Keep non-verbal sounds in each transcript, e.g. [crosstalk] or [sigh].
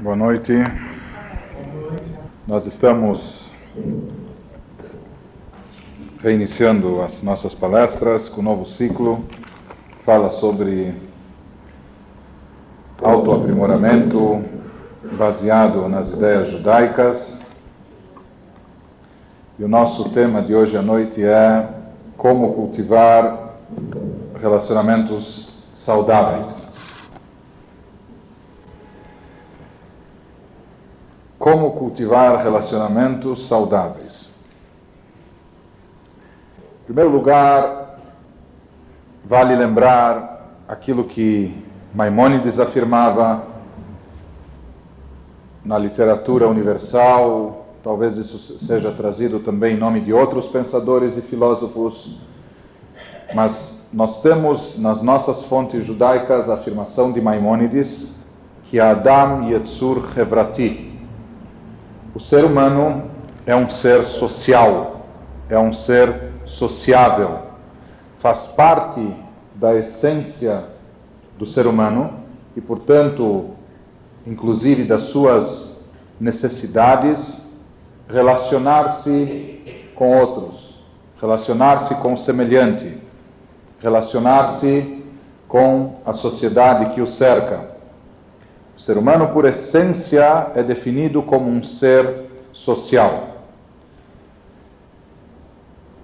Boa noite. Nós estamos reiniciando as nossas palestras com um novo ciclo. Fala sobre autoaprimoramento baseado nas ideias judaicas. E o nosso tema de hoje à noite é como cultivar relacionamentos saudáveis. Como cultivar relacionamentos saudáveis? Em primeiro lugar, vale lembrar aquilo que Maimônides afirmava na literatura universal, talvez isso seja trazido também em nome de outros pensadores e filósofos, mas nós temos nas nossas fontes judaicas a afirmação de Maimônides que Adam Yetzur Hevrati, o ser humano é um ser social, é um ser sociável, faz parte da essência do ser humano e, portanto, inclusive das suas necessidades, relacionar-se com outros, relacionar-se com o semelhante, relacionar-se com a sociedade que o cerca. O ser humano, por essência, é definido como um ser social.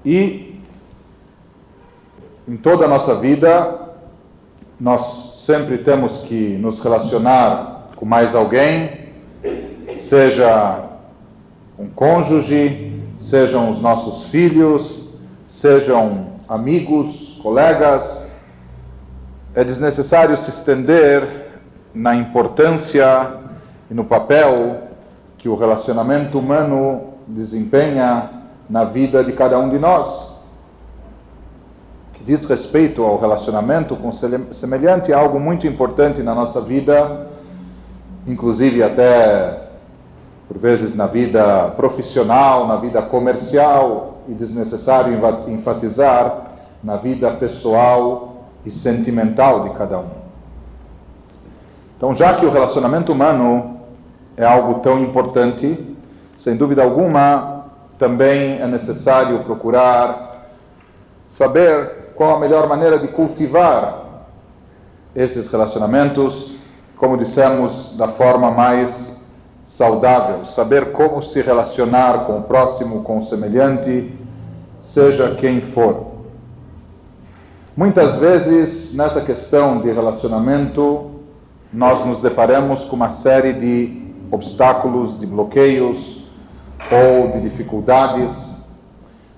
E em toda a nossa vida, nós sempre temos que nos relacionar com mais alguém, seja um cônjuge, sejam os nossos filhos, sejam amigos, colegas. É desnecessário se estender na importância e no papel que o relacionamento humano desempenha na vida de cada um de nós. Que diz respeito ao relacionamento com semelhante, é algo muito importante na nossa vida, inclusive até por vezes na vida profissional, na vida comercial, e desnecessário enfatizar na vida pessoal e sentimental de cada um. Então, já que o relacionamento humano é algo tão importante, sem dúvida alguma, também é necessário procurar saber qual a melhor maneira de cultivar esses relacionamentos, como dissemos, da forma mais saudável, saber como se relacionar com o próximo, com o semelhante, seja quem for. Muitas vezes, nessa questão de relacionamento, nós nos deparamos com uma série de obstáculos, de bloqueios ou de dificuldades.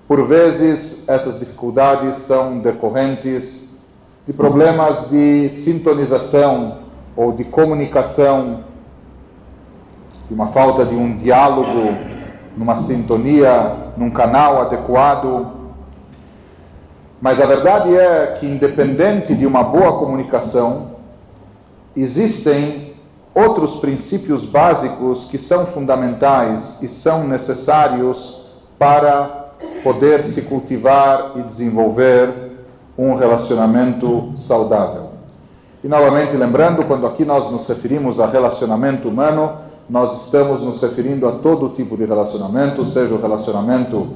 Por vezes, essas dificuldades são decorrentes de problemas de sintonização ou de comunicação, de uma falta de um diálogo, numa sintonia, num canal adequado. Mas a verdade é que, independente de uma boa comunicação, existem outros princípios básicos que são fundamentais e são necessários para poder se cultivar e desenvolver um relacionamento saudável. E novamente lembrando, quando aqui nós nos referimos a relacionamento humano, nós estamos nos referindo a todo tipo de relacionamento, seja o relacionamento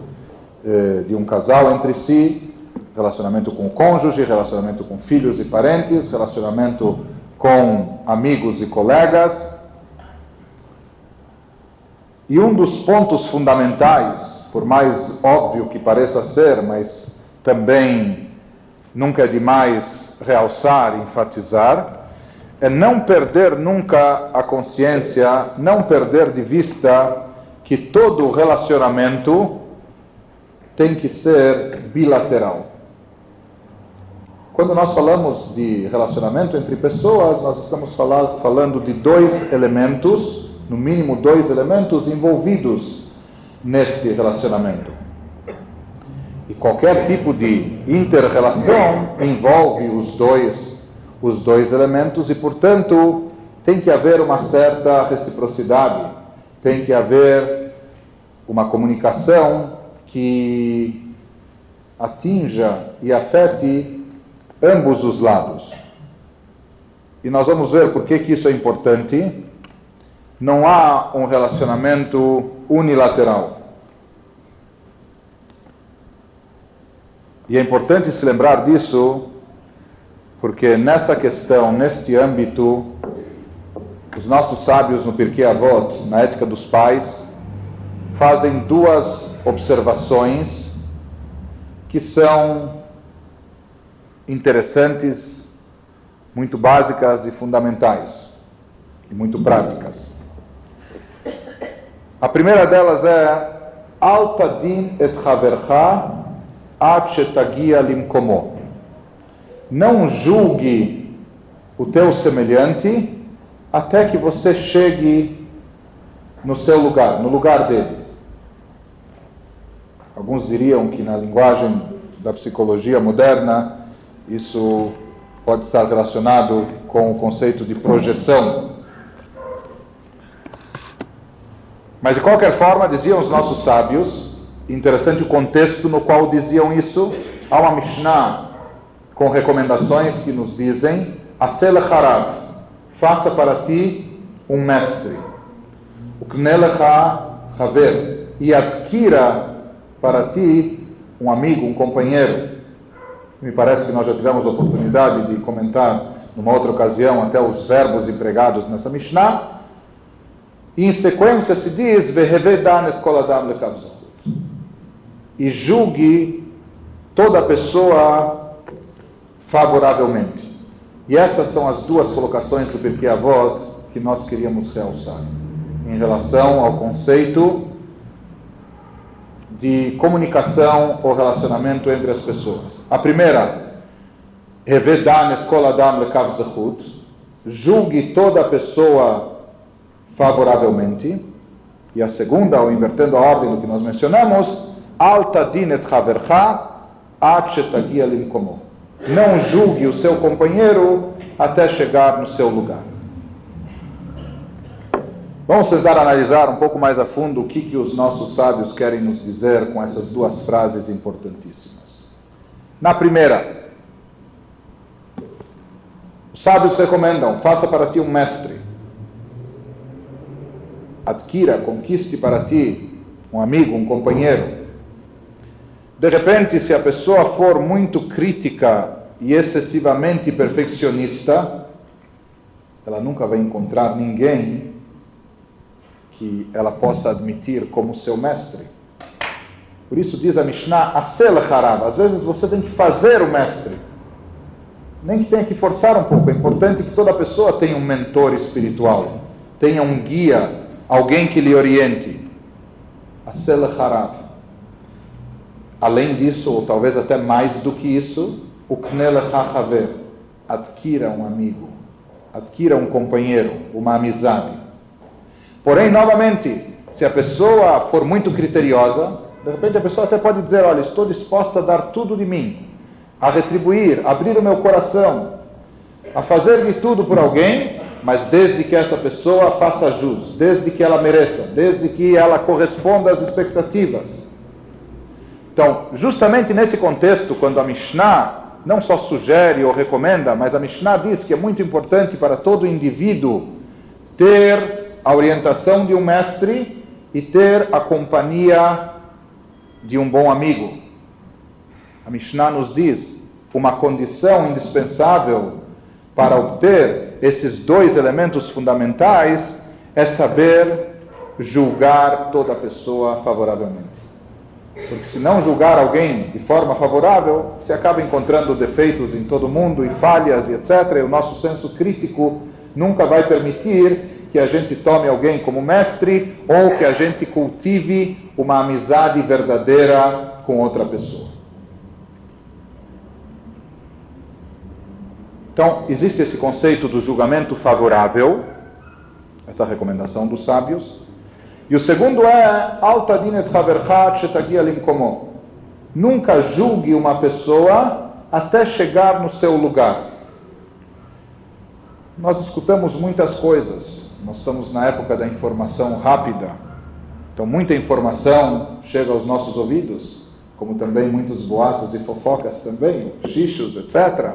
eh, de um casal entre si, relacionamento com o cônjuge, relacionamento com filhos e parentes, relacionamento com amigos e colegas. E um dos pontos fundamentais, por mais óbvio que pareça ser, mas também nunca é demais realçar, enfatizar, é não perder nunca a consciência, não perder de vista que todo relacionamento tem que ser bilateral. Quando nós falamos de relacionamento entre pessoas, nós estamos falando de dois elementos, no mínimo dois elementos envolvidos neste relacionamento. E qualquer tipo de inter-relação envolve os dois, os dois elementos e, portanto, tem que haver uma certa reciprocidade, tem que haver uma comunicação que atinja e afete ambos os lados. E nós vamos ver por que, que isso é importante. não há um relacionamento unilateral. E é importante se lembrar disso, porque nessa questão, neste âmbito, os nossos sábios no Pirkei Avot, na ética dos pais, fazem duas observações que são interessantes, muito básicas e fundamentais, e muito práticas. A primeira delas é Altadin et Havercha ad limkomo. Não julgue o teu semelhante até que você chegue no seu lugar, no lugar dele. Alguns diriam que na linguagem da psicologia moderna isso pode estar relacionado com o conceito de projeção Mas de qualquer forma, diziam os nossos sábios, interessante o contexto no qual diziam isso, há uma Mishnah com recomendações que nos dizem: Asel harav, faça para ti um mestre. O haver, e adquira para ti um amigo, um companheiro. Me parece que nós já tivemos a oportunidade de comentar numa outra ocasião até os verbos empregados nessa Mishnah. E em sequência se diz, e julgue toda pessoa favoravelmente. E essas são as duas colocações do Pirkei Avot que nós queríamos realçar em relação ao conceito de comunicação ou relacionamento entre as pessoas. A primeira, julgue toda pessoa favoravelmente. E a segunda, ou invertendo a ordem do que nós mencionamos, alta dinet. Não julgue o seu companheiro até chegar no seu lugar. Vamos tentar analisar um pouco mais a fundo o que, que os nossos sábios querem nos dizer com essas duas frases importantíssimas. Na primeira, os sábios recomendam: faça para ti um mestre adquira, conquiste para ti um amigo, um companheiro. De repente, se a pessoa for muito crítica e excessivamente perfeccionista, ela nunca vai encontrar ninguém que ela possa admitir como seu mestre. Por isso diz a Mishnah, Asel Harab, às vezes você tem que fazer o mestre. Nem que tenha que forçar um pouco, é importante que toda pessoa tenha um mentor espiritual, tenha um guia alguém que lhe oriente. Asel Harav. Além disso, ou talvez até mais do que isso, o Knel Hachaver. Adquira um amigo, adquira um companheiro, uma amizade. Porém, novamente, se a pessoa for muito criteriosa, de repente a pessoa até pode dizer: Olha, estou disposta a dar tudo de mim, a retribuir, abrir o meu coração, a fazer de tudo por alguém, mas desde que essa pessoa faça jus, desde que ela mereça, desde que ela corresponda às expectativas. Então, justamente nesse contexto, quando a Mishnah não só sugere ou recomenda, mas a Mishnah diz que é muito importante para todo indivíduo ter a orientação de um mestre e ter a companhia de um bom amigo. A Mishnah nos diz uma condição indispensável para obter esses dois elementos fundamentais é saber julgar toda pessoa favoravelmente. Porque se não julgar alguém de forma favorável, se acaba encontrando defeitos em todo mundo e falhas e etc. E o nosso senso crítico nunca vai permitir que a gente tome alguém como mestre ou que a gente cultive uma amizade verdadeira com outra pessoa. Então, existe esse conceito do julgamento favorável, essa recomendação dos sábios. E o segundo é Alta dinet limkomo. Nunca julgue uma pessoa até chegar no seu lugar. Nós escutamos muitas coisas. Nós estamos na época da informação rápida. Então, muita informação chega aos nossos ouvidos, como também muitos boatos e fofocas também, xixos, etc.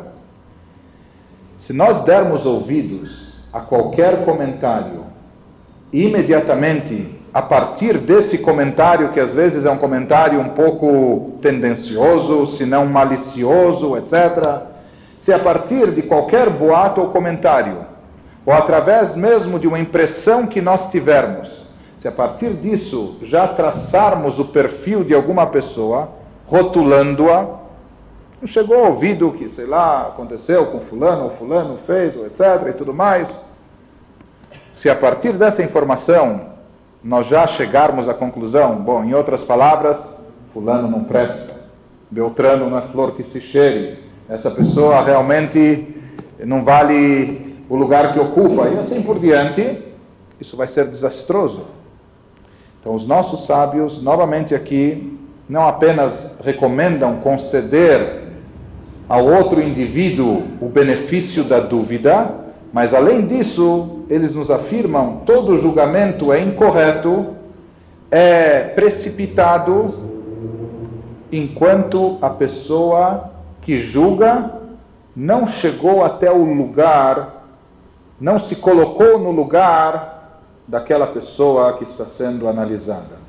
Se nós dermos ouvidos a qualquer comentário imediatamente, a partir desse comentário, que às vezes é um comentário um pouco tendencioso, se não malicioso, etc., se a partir de qualquer boato ou comentário, ou através mesmo de uma impressão que nós tivermos, se a partir disso já traçarmos o perfil de alguma pessoa, rotulando-a, chegou ao ouvido que, sei lá, aconteceu com fulano, ou fulano fez, etc. e tudo mais. Se a partir dessa informação nós já chegarmos à conclusão, bom, em outras palavras, fulano não presta, Beltrano não é flor que se cheire, essa pessoa realmente não vale o lugar que ocupa, e assim por diante, isso vai ser desastroso. Então, os nossos sábios, novamente aqui, não apenas recomendam conceder ao outro indivíduo o benefício da dúvida, mas além disso, eles nos afirmam todo julgamento é incorreto, é precipitado enquanto a pessoa que julga não chegou até o lugar, não se colocou no lugar daquela pessoa que está sendo analisada.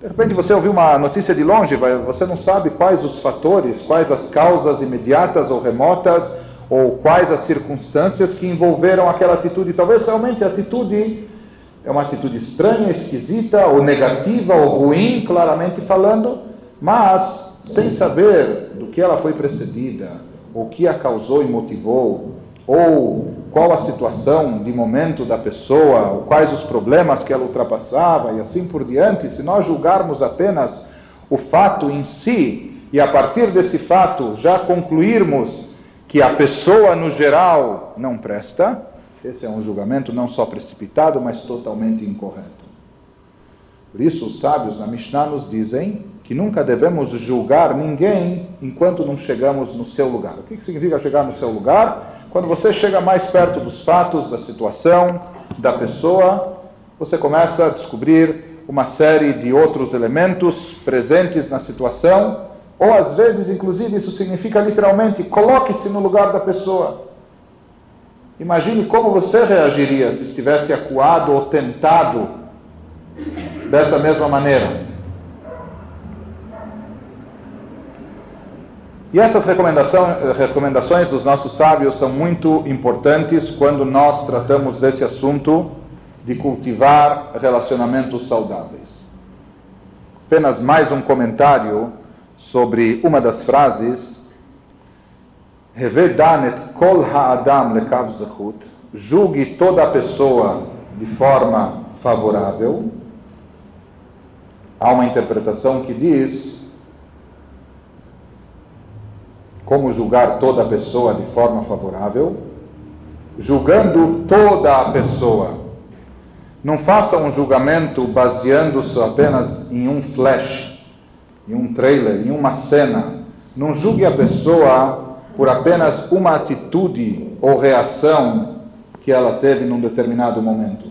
De repente você ouviu uma notícia de longe, você não sabe quais os fatores, quais as causas imediatas ou remotas, ou quais as circunstâncias que envolveram aquela atitude. Talvez realmente a atitude é uma atitude estranha, esquisita, ou negativa, ou ruim, claramente falando, mas sem saber do que ela foi precedida, o que a causou e motivou, ou qual a situação de momento da pessoa, quais os problemas que ela ultrapassava e assim por diante, se nós julgarmos apenas o fato em si e a partir desse fato já concluirmos que a pessoa no geral não presta, esse é um julgamento não só precipitado, mas totalmente incorreto. Por isso, os sábios na Mishnah nos dizem que nunca devemos julgar ninguém enquanto não chegamos no seu lugar. O que significa chegar no seu lugar? Quando você chega mais perto dos fatos, da situação, da pessoa, você começa a descobrir uma série de outros elementos presentes na situação, ou às vezes, inclusive, isso significa literalmente coloque-se no lugar da pessoa. Imagine como você reagiria se estivesse acuado ou tentado dessa mesma maneira. E essas recomendações dos nossos sábios são muito importantes quando nós tratamos desse assunto de cultivar relacionamentos saudáveis. Apenas mais um comentário sobre uma das frases. Kol ha'adam lekav zechut. Julgue toda a pessoa de forma favorável. Há uma interpretação que diz como julgar toda pessoa de forma favorável, julgando toda a pessoa. Não faça um julgamento baseando-se apenas em um flash, em um trailer, em uma cena. Não julgue a pessoa por apenas uma atitude ou reação que ela teve num determinado momento.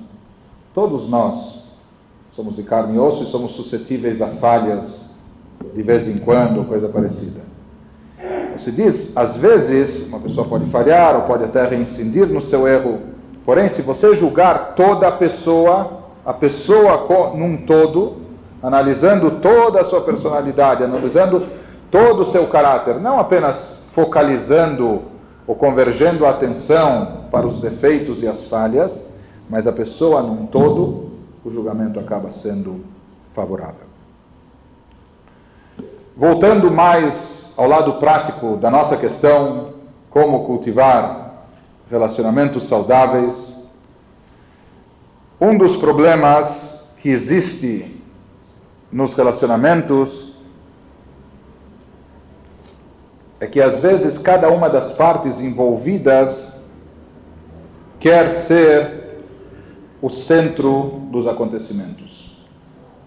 Todos nós somos de carne e osso e somos suscetíveis a falhas de vez em quando, coisa parecida. Se diz, às vezes, uma pessoa pode falhar ou pode até reincidir no seu erro. Porém, se você julgar toda a pessoa, a pessoa num todo, analisando toda a sua personalidade, analisando todo o seu caráter, não apenas focalizando ou convergendo a atenção para os defeitos e as falhas, mas a pessoa num todo, o julgamento acaba sendo favorável. Voltando mais ao lado prático da nossa questão, como cultivar relacionamentos saudáveis, um dos problemas que existe nos relacionamentos é que às vezes cada uma das partes envolvidas quer ser o centro dos acontecimentos,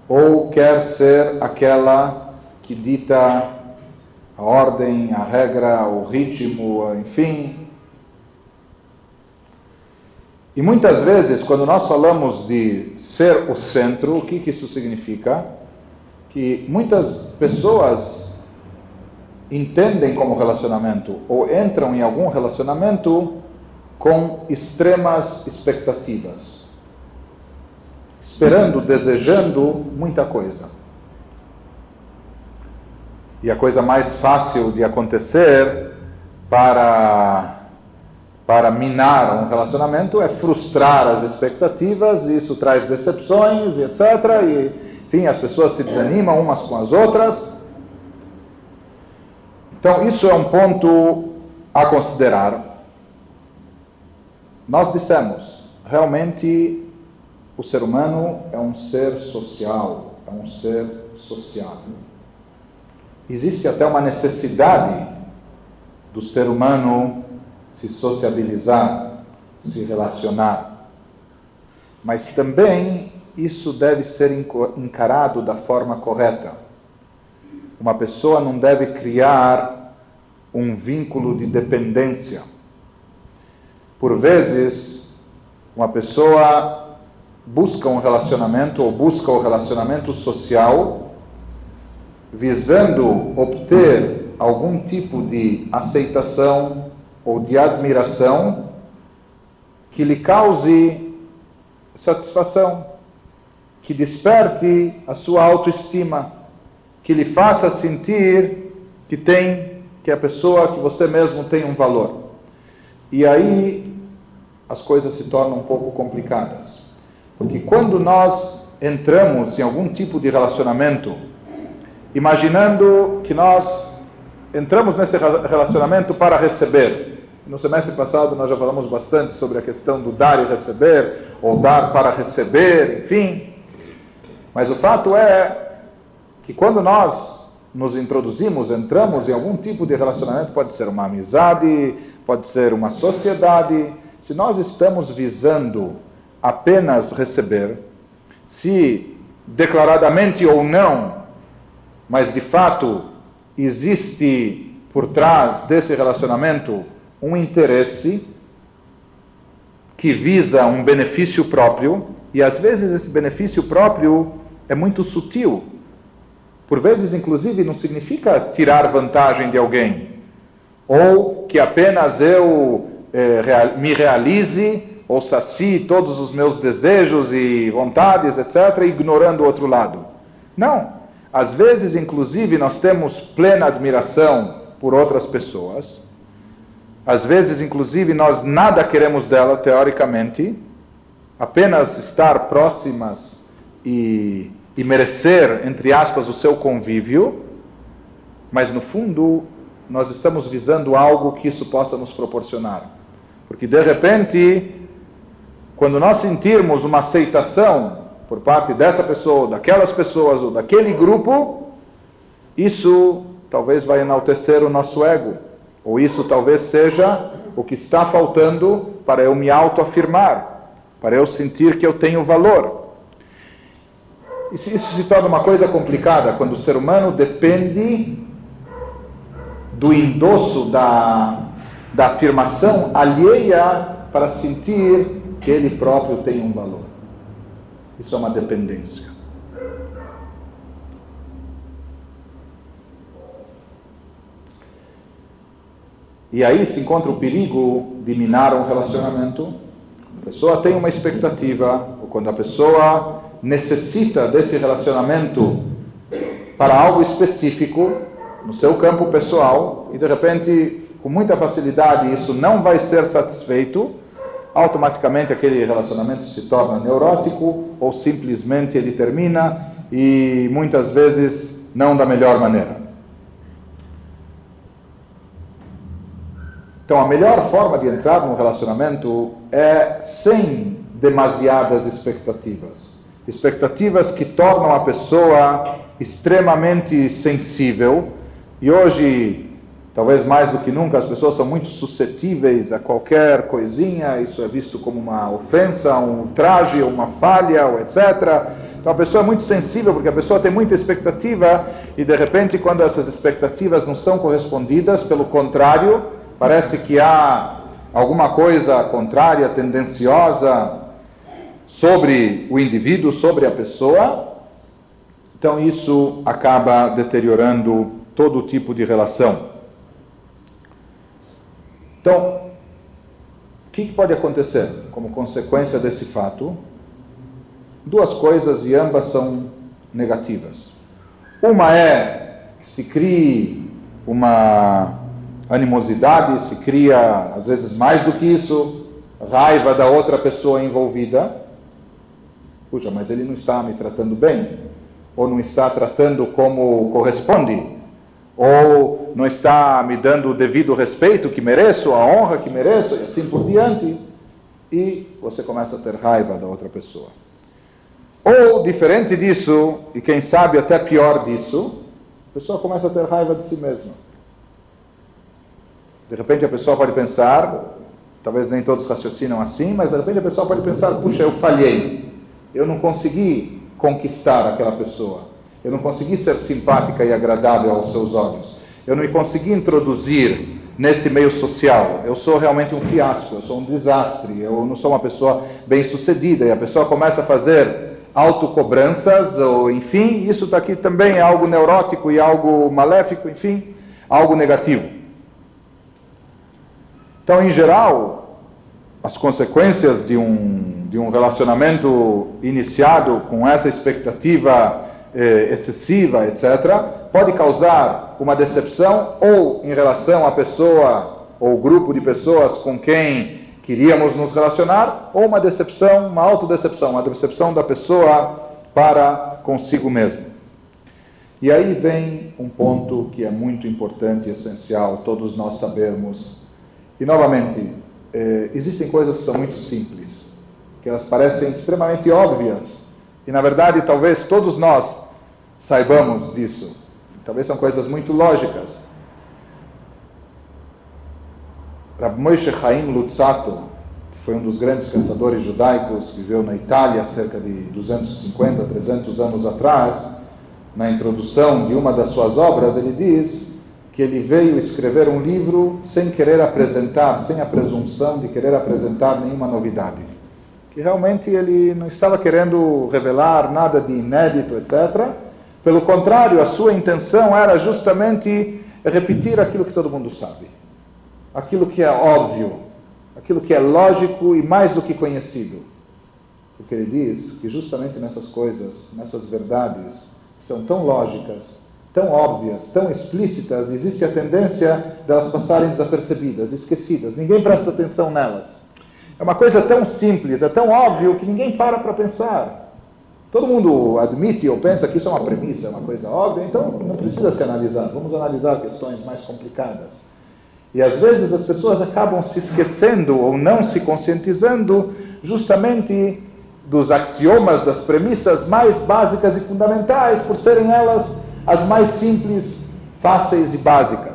ou quer ser aquela que dita a ordem, a regra, o ritmo, enfim. E muitas vezes, quando nós falamos de ser o centro, o que, que isso significa? Que muitas pessoas entendem como relacionamento ou entram em algum relacionamento com extremas expectativas. esperando, desejando muita coisa. E a coisa mais fácil de acontecer para para minar um relacionamento é frustrar as expectativas, e isso traz decepções, etc. E, enfim, as pessoas se desanimam umas com as outras. Então, isso é um ponto a considerar. Nós dissemos, realmente o ser humano é um ser social, é um ser sociável. Existe até uma necessidade do ser humano se sociabilizar, se relacionar. Mas também isso deve ser encarado da forma correta. Uma pessoa não deve criar um vínculo de dependência. Por vezes, uma pessoa busca um relacionamento ou busca o relacionamento social visando obter algum tipo de aceitação ou de admiração que lhe cause satisfação, que desperte a sua autoestima, que lhe faça sentir que tem, que a pessoa, que você mesmo tem um valor. E aí as coisas se tornam um pouco complicadas. Porque quando nós entramos em algum tipo de relacionamento, imaginando que nós entramos nesse relacionamento para receber. No semestre passado nós já falamos bastante sobre a questão do dar e receber, ou dar para receber, enfim. Mas o fato é que quando nós nos introduzimos, entramos em algum tipo de relacionamento, pode ser uma amizade, pode ser uma sociedade, se nós estamos visando apenas receber, se declaradamente ou não, mas de fato existe por trás desse relacionamento um interesse que visa um benefício próprio, e às vezes esse benefício próprio é muito sutil. Por vezes, inclusive, não significa tirar vantagem de alguém, ou que apenas eu eh, me realize ou sacie todos os meus desejos e vontades, etc., ignorando o outro lado. Não. Às vezes, inclusive, nós temos plena admiração por outras pessoas, às vezes, inclusive, nós nada queremos dela, teoricamente, apenas estar próximas e, e merecer, entre aspas, o seu convívio, mas no fundo, nós estamos visando algo que isso possa nos proporcionar. Porque de repente, quando nós sentirmos uma aceitação por parte dessa pessoa, daquelas pessoas ou daquele grupo, isso talvez vai enaltecer o nosso ego ou isso talvez seja o que está faltando para eu me autoafirmar, para eu sentir que eu tenho valor. Se isso se torna uma coisa complicada quando o ser humano depende do endosso da, da afirmação alheia para sentir que ele próprio tem um valor. Isso é uma dependência. E aí se encontra o perigo de minar um relacionamento. A pessoa tem uma expectativa, ou quando a pessoa necessita desse relacionamento para algo específico, no seu campo pessoal, e de repente, com muita facilidade, isso não vai ser satisfeito, automaticamente aquele relacionamento se torna neurótico ou simplesmente ele termina e muitas vezes não da melhor maneira. Então, a melhor forma de entrar num relacionamento é sem demasiadas expectativas. Expectativas que tornam a pessoa extremamente sensível. E hoje, talvez mais do que nunca, as pessoas são muito suscetíveis a qualquer coisinha. Isso é visto como uma ofensa, um ultraje, uma falha, etc. Então a pessoa é muito sensível porque a pessoa tem muita expectativa e de repente, quando essas expectativas não são correspondidas, pelo contrário, parece que há alguma coisa contrária, tendenciosa sobre o indivíduo, sobre a pessoa, então isso acaba deteriorando todo tipo de relação. Então, o que pode acontecer como consequência desse fato? duas coisas e ambas são negativas. Uma é que se crie uma animosidade, se cria, às vezes, mais do que isso, raiva da outra pessoa envolvida. Puxa, mas ele não está me tratando bem, ou não está tratando como corresponde, ou não está me dando o devido respeito que mereço, a honra que mereço, e assim por diante. E você começa a ter raiva da outra pessoa. Ou, diferente disso, e quem sabe até pior disso, a pessoa começa a ter raiva de si mesma. De repente a pessoa pode pensar, talvez nem todos raciocinam assim, mas de repente a pessoa pode pensar: puxa, eu falhei, eu não consegui conquistar aquela pessoa, eu não consegui ser simpática e agradável aos seus olhos, eu não consegui introduzir nesse meio social, eu sou realmente um fiasco, eu sou um desastre, eu não sou uma pessoa bem sucedida, e a pessoa começa a fazer autocobranças, ou enfim, isso daqui também é algo neurótico e algo maléfico, enfim, algo negativo. Então, em geral, as consequências de um, de um relacionamento iniciado com essa expectativa eh, excessiva, etc., pode causar uma decepção ou em relação à pessoa ou grupo de pessoas com quem queríamos nos relacionar, ou uma decepção, uma autodecepção, uma decepção da pessoa para consigo mesmo. E aí vem um ponto que é muito importante e essencial, todos nós sabemos. E novamente, eh, existem coisas que são muito simples, que elas parecem extremamente óbvias, e na verdade talvez todos nós saibamos disso. Talvez são coisas muito lógicas, Rab Moshe Chaim Lutzato, que foi um dos grandes pensadores judaicos, viveu na Itália cerca de 250, 300 anos atrás, na introdução de uma das suas obras, ele diz que ele veio escrever um livro sem querer apresentar, sem a presunção de querer apresentar nenhuma novidade. Que realmente ele não estava querendo revelar nada de inédito, etc. Pelo contrário, a sua intenção era justamente repetir aquilo que todo mundo sabe aquilo que é óbvio, aquilo que é lógico e mais do que conhecido. Porque ele diz que justamente nessas coisas, nessas verdades, que são tão lógicas, tão óbvias, tão explícitas, existe a tendência delas passarem desapercebidas, esquecidas. Ninguém presta atenção nelas. É uma coisa tão simples, é tão óbvio que ninguém para para pensar. Todo mundo admite ou pensa que isso é uma premissa, é uma coisa óbvia, então não precisa se analisar. Vamos analisar questões mais complicadas. E às vezes as pessoas acabam se esquecendo ou não se conscientizando justamente dos axiomas, das premissas mais básicas e fundamentais, por serem elas as mais simples, fáceis e básicas.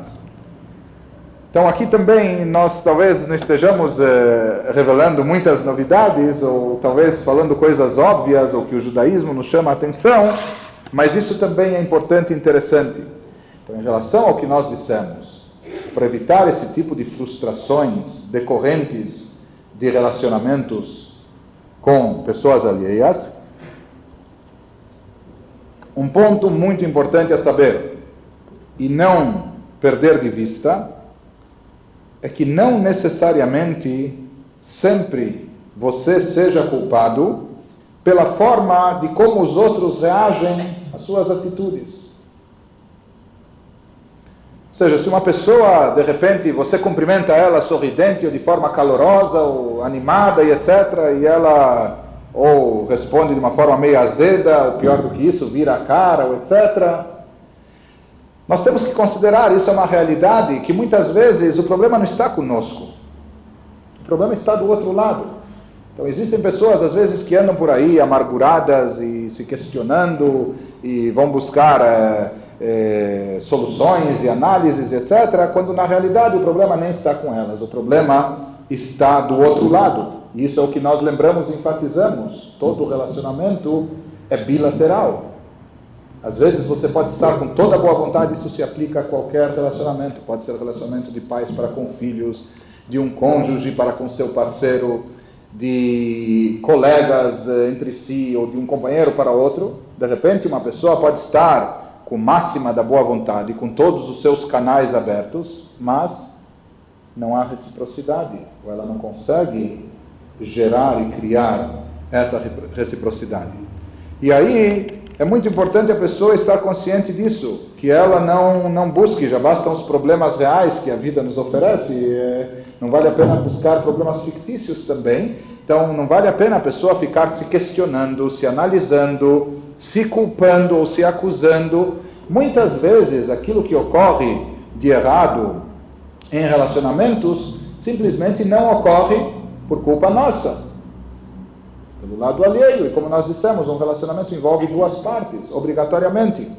Então aqui também nós talvez não estejamos eh, revelando muitas novidades ou talvez falando coisas óbvias ou que o judaísmo nos chama a atenção, mas isso também é importante e interessante. Então, em relação ao que nós dissemos, para evitar esse tipo de frustrações decorrentes de relacionamentos com pessoas alheias, um ponto muito importante a saber e não perder de vista é que não necessariamente sempre você seja culpado pela forma de como os outros reagem às suas atitudes. Ou seja, se uma pessoa, de repente, você cumprimenta ela sorridente ou de forma calorosa ou animada e etc., e ela ou responde de uma forma meio azeda, ou pior do que isso, vira a cara, ou etc. Nós temos que considerar isso é uma realidade que muitas vezes o problema não está conosco. O problema está do outro lado. Então existem pessoas às vezes que andam por aí amarguradas e se questionando e vão buscar é, é, soluções e análises, etc., quando na realidade o problema nem está com elas, o problema está do outro lado. E isso é o que nós lembramos e enfatizamos. Todo relacionamento é bilateral. Às vezes você pode estar com toda a boa vontade, isso se aplica a qualquer relacionamento. Pode ser relacionamento de pais para com filhos, de um cônjuge para com seu parceiro, de colegas eh, entre si ou de um companheiro para outro. De repente, uma pessoa pode estar com máxima da boa vontade, com todos os seus canais abertos, mas não há reciprocidade, ou ela não consegue gerar e criar essa reciprocidade. E aí é muito importante a pessoa estar consciente disso, que ela não, não busque, já bastam os problemas reais que a vida nos oferece, é, não vale a pena buscar problemas fictícios também. Então, não vale a pena a pessoa ficar se questionando, se analisando, se culpando ou se acusando. Muitas vezes, aquilo que ocorre de errado em relacionamentos simplesmente não ocorre por culpa nossa, pelo lado alheio. E como nós dissemos, um relacionamento envolve duas partes, obrigatoriamente.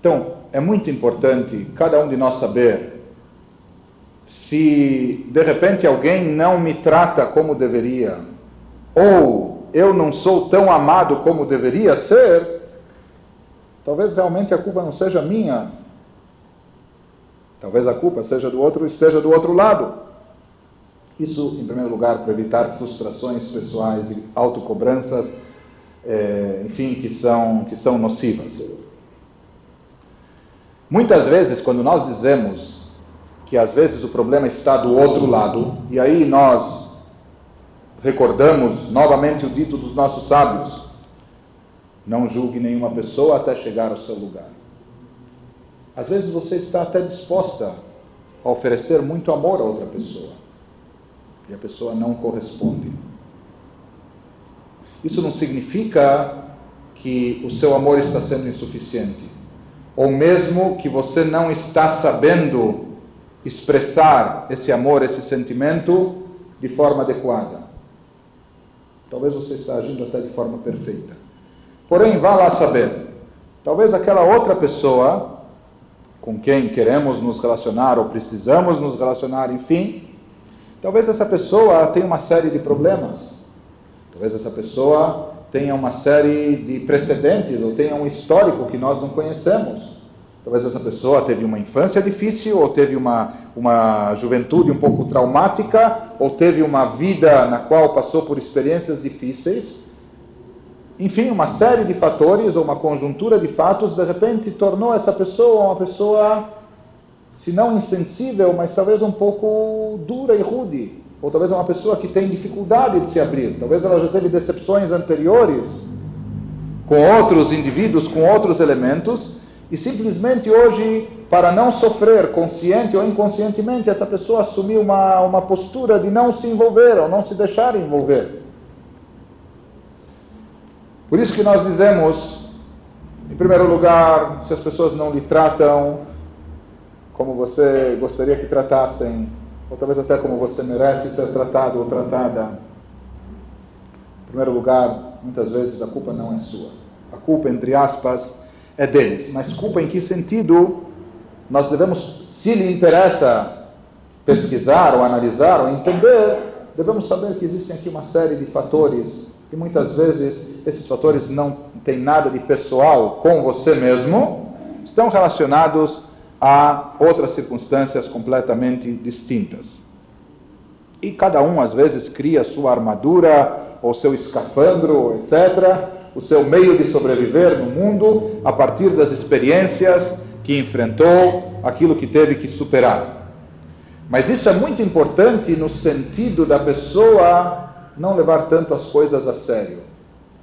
Então, é muito importante cada um de nós saber se de repente alguém não me trata como deveria, ou eu não sou tão amado como deveria ser, talvez realmente a culpa não seja minha. Talvez a culpa seja do outro, esteja do outro lado. Isso, em primeiro lugar, para evitar frustrações pessoais e autocobranças, é, enfim, que são, que são nocivas. Muitas vezes, quando nós dizemos que às vezes o problema está do outro lado, e aí nós recordamos novamente o dito dos nossos sábios: não julgue nenhuma pessoa até chegar ao seu lugar. Às vezes você está até disposta a oferecer muito amor a outra pessoa e a pessoa não corresponde. Isso não significa que o seu amor está sendo insuficiente, ou mesmo que você não está sabendo expressar esse amor, esse sentimento de forma adequada. Talvez você está agindo até de forma perfeita. Porém, vá lá saber. Talvez aquela outra pessoa com quem queremos nos relacionar ou precisamos nos relacionar, enfim, Talvez essa pessoa tenha uma série de problemas. Talvez essa pessoa tenha uma série de precedentes ou tenha um histórico que nós não conhecemos. Talvez essa pessoa teve uma infância difícil, ou teve uma, uma juventude um pouco traumática, ou teve uma vida na qual passou por experiências difíceis. Enfim, uma série de fatores ou uma conjuntura de fatos, de repente, tornou essa pessoa uma pessoa se não insensível, mas talvez um pouco dura e rude. Ou talvez é uma pessoa que tem dificuldade de se abrir. Talvez ela já teve decepções anteriores com outros indivíduos, com outros elementos, e simplesmente hoje, para não sofrer consciente ou inconscientemente, essa pessoa assumiu uma, uma postura de não se envolver ou não se deixar envolver. Por isso que nós dizemos, em primeiro lugar, se as pessoas não lhe tratam como você gostaria que tratassem, ou talvez até como você merece ser tratado ou tratada. Em primeiro lugar, muitas vezes a culpa não é sua. A culpa, entre aspas, é deles. Mas culpa em que sentido nós devemos, se lhe interessa pesquisar ou analisar ou entender, devemos saber que existem aqui uma série de fatores e muitas vezes esses fatores não têm nada de pessoal com você mesmo, estão relacionados a outras circunstâncias completamente distintas. E cada um, às vezes, cria sua armadura, ou seu escafandro, etc., o seu meio de sobreviver no mundo a partir das experiências que enfrentou, aquilo que teve que superar. Mas isso é muito importante no sentido da pessoa não levar tanto as coisas a sério.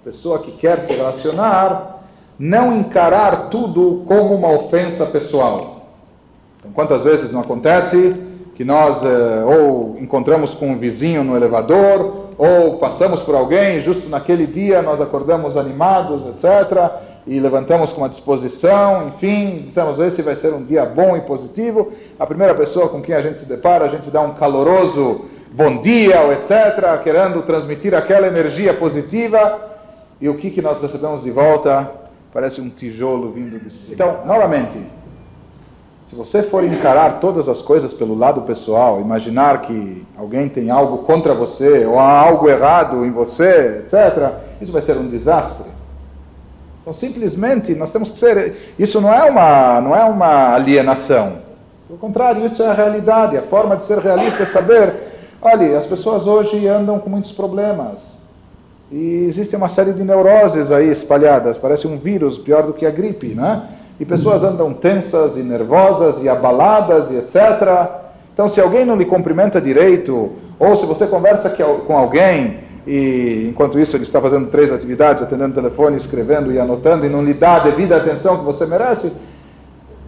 Pessoa que quer se relacionar, não encarar tudo como uma ofensa pessoal então, quantas vezes não acontece que nós eh, ou encontramos com um vizinho no elevador, ou passamos por alguém, justo naquele dia nós acordamos animados, etc., e levantamos com uma disposição, enfim, dissemos esse vai ser um dia bom e positivo. A primeira pessoa com quem a gente se depara, a gente dá um caloroso bom dia, ou etc., querendo transmitir aquela energia positiva, e o que, que nós recebemos de volta? Parece um tijolo vindo de cima. Então, novamente, se você for encarar todas as coisas pelo lado pessoal, imaginar que alguém tem algo contra você, ou há algo errado em você, etc., isso vai ser um desastre. Então, simplesmente, nós temos que ser. Isso não é uma, não é uma alienação. Pelo contrário, isso é a realidade. A forma de ser realista é saber: olha, as pessoas hoje andam com muitos problemas. E existe uma série de neuroses aí espalhadas. Parece um vírus, pior do que a gripe, né? E pessoas andam tensas e nervosas e abaladas e etc. Então, se alguém não lhe cumprimenta direito, ou se você conversa com alguém e enquanto isso ele está fazendo três atividades, atendendo telefone, escrevendo e anotando, e não lhe dá a devida atenção que você merece,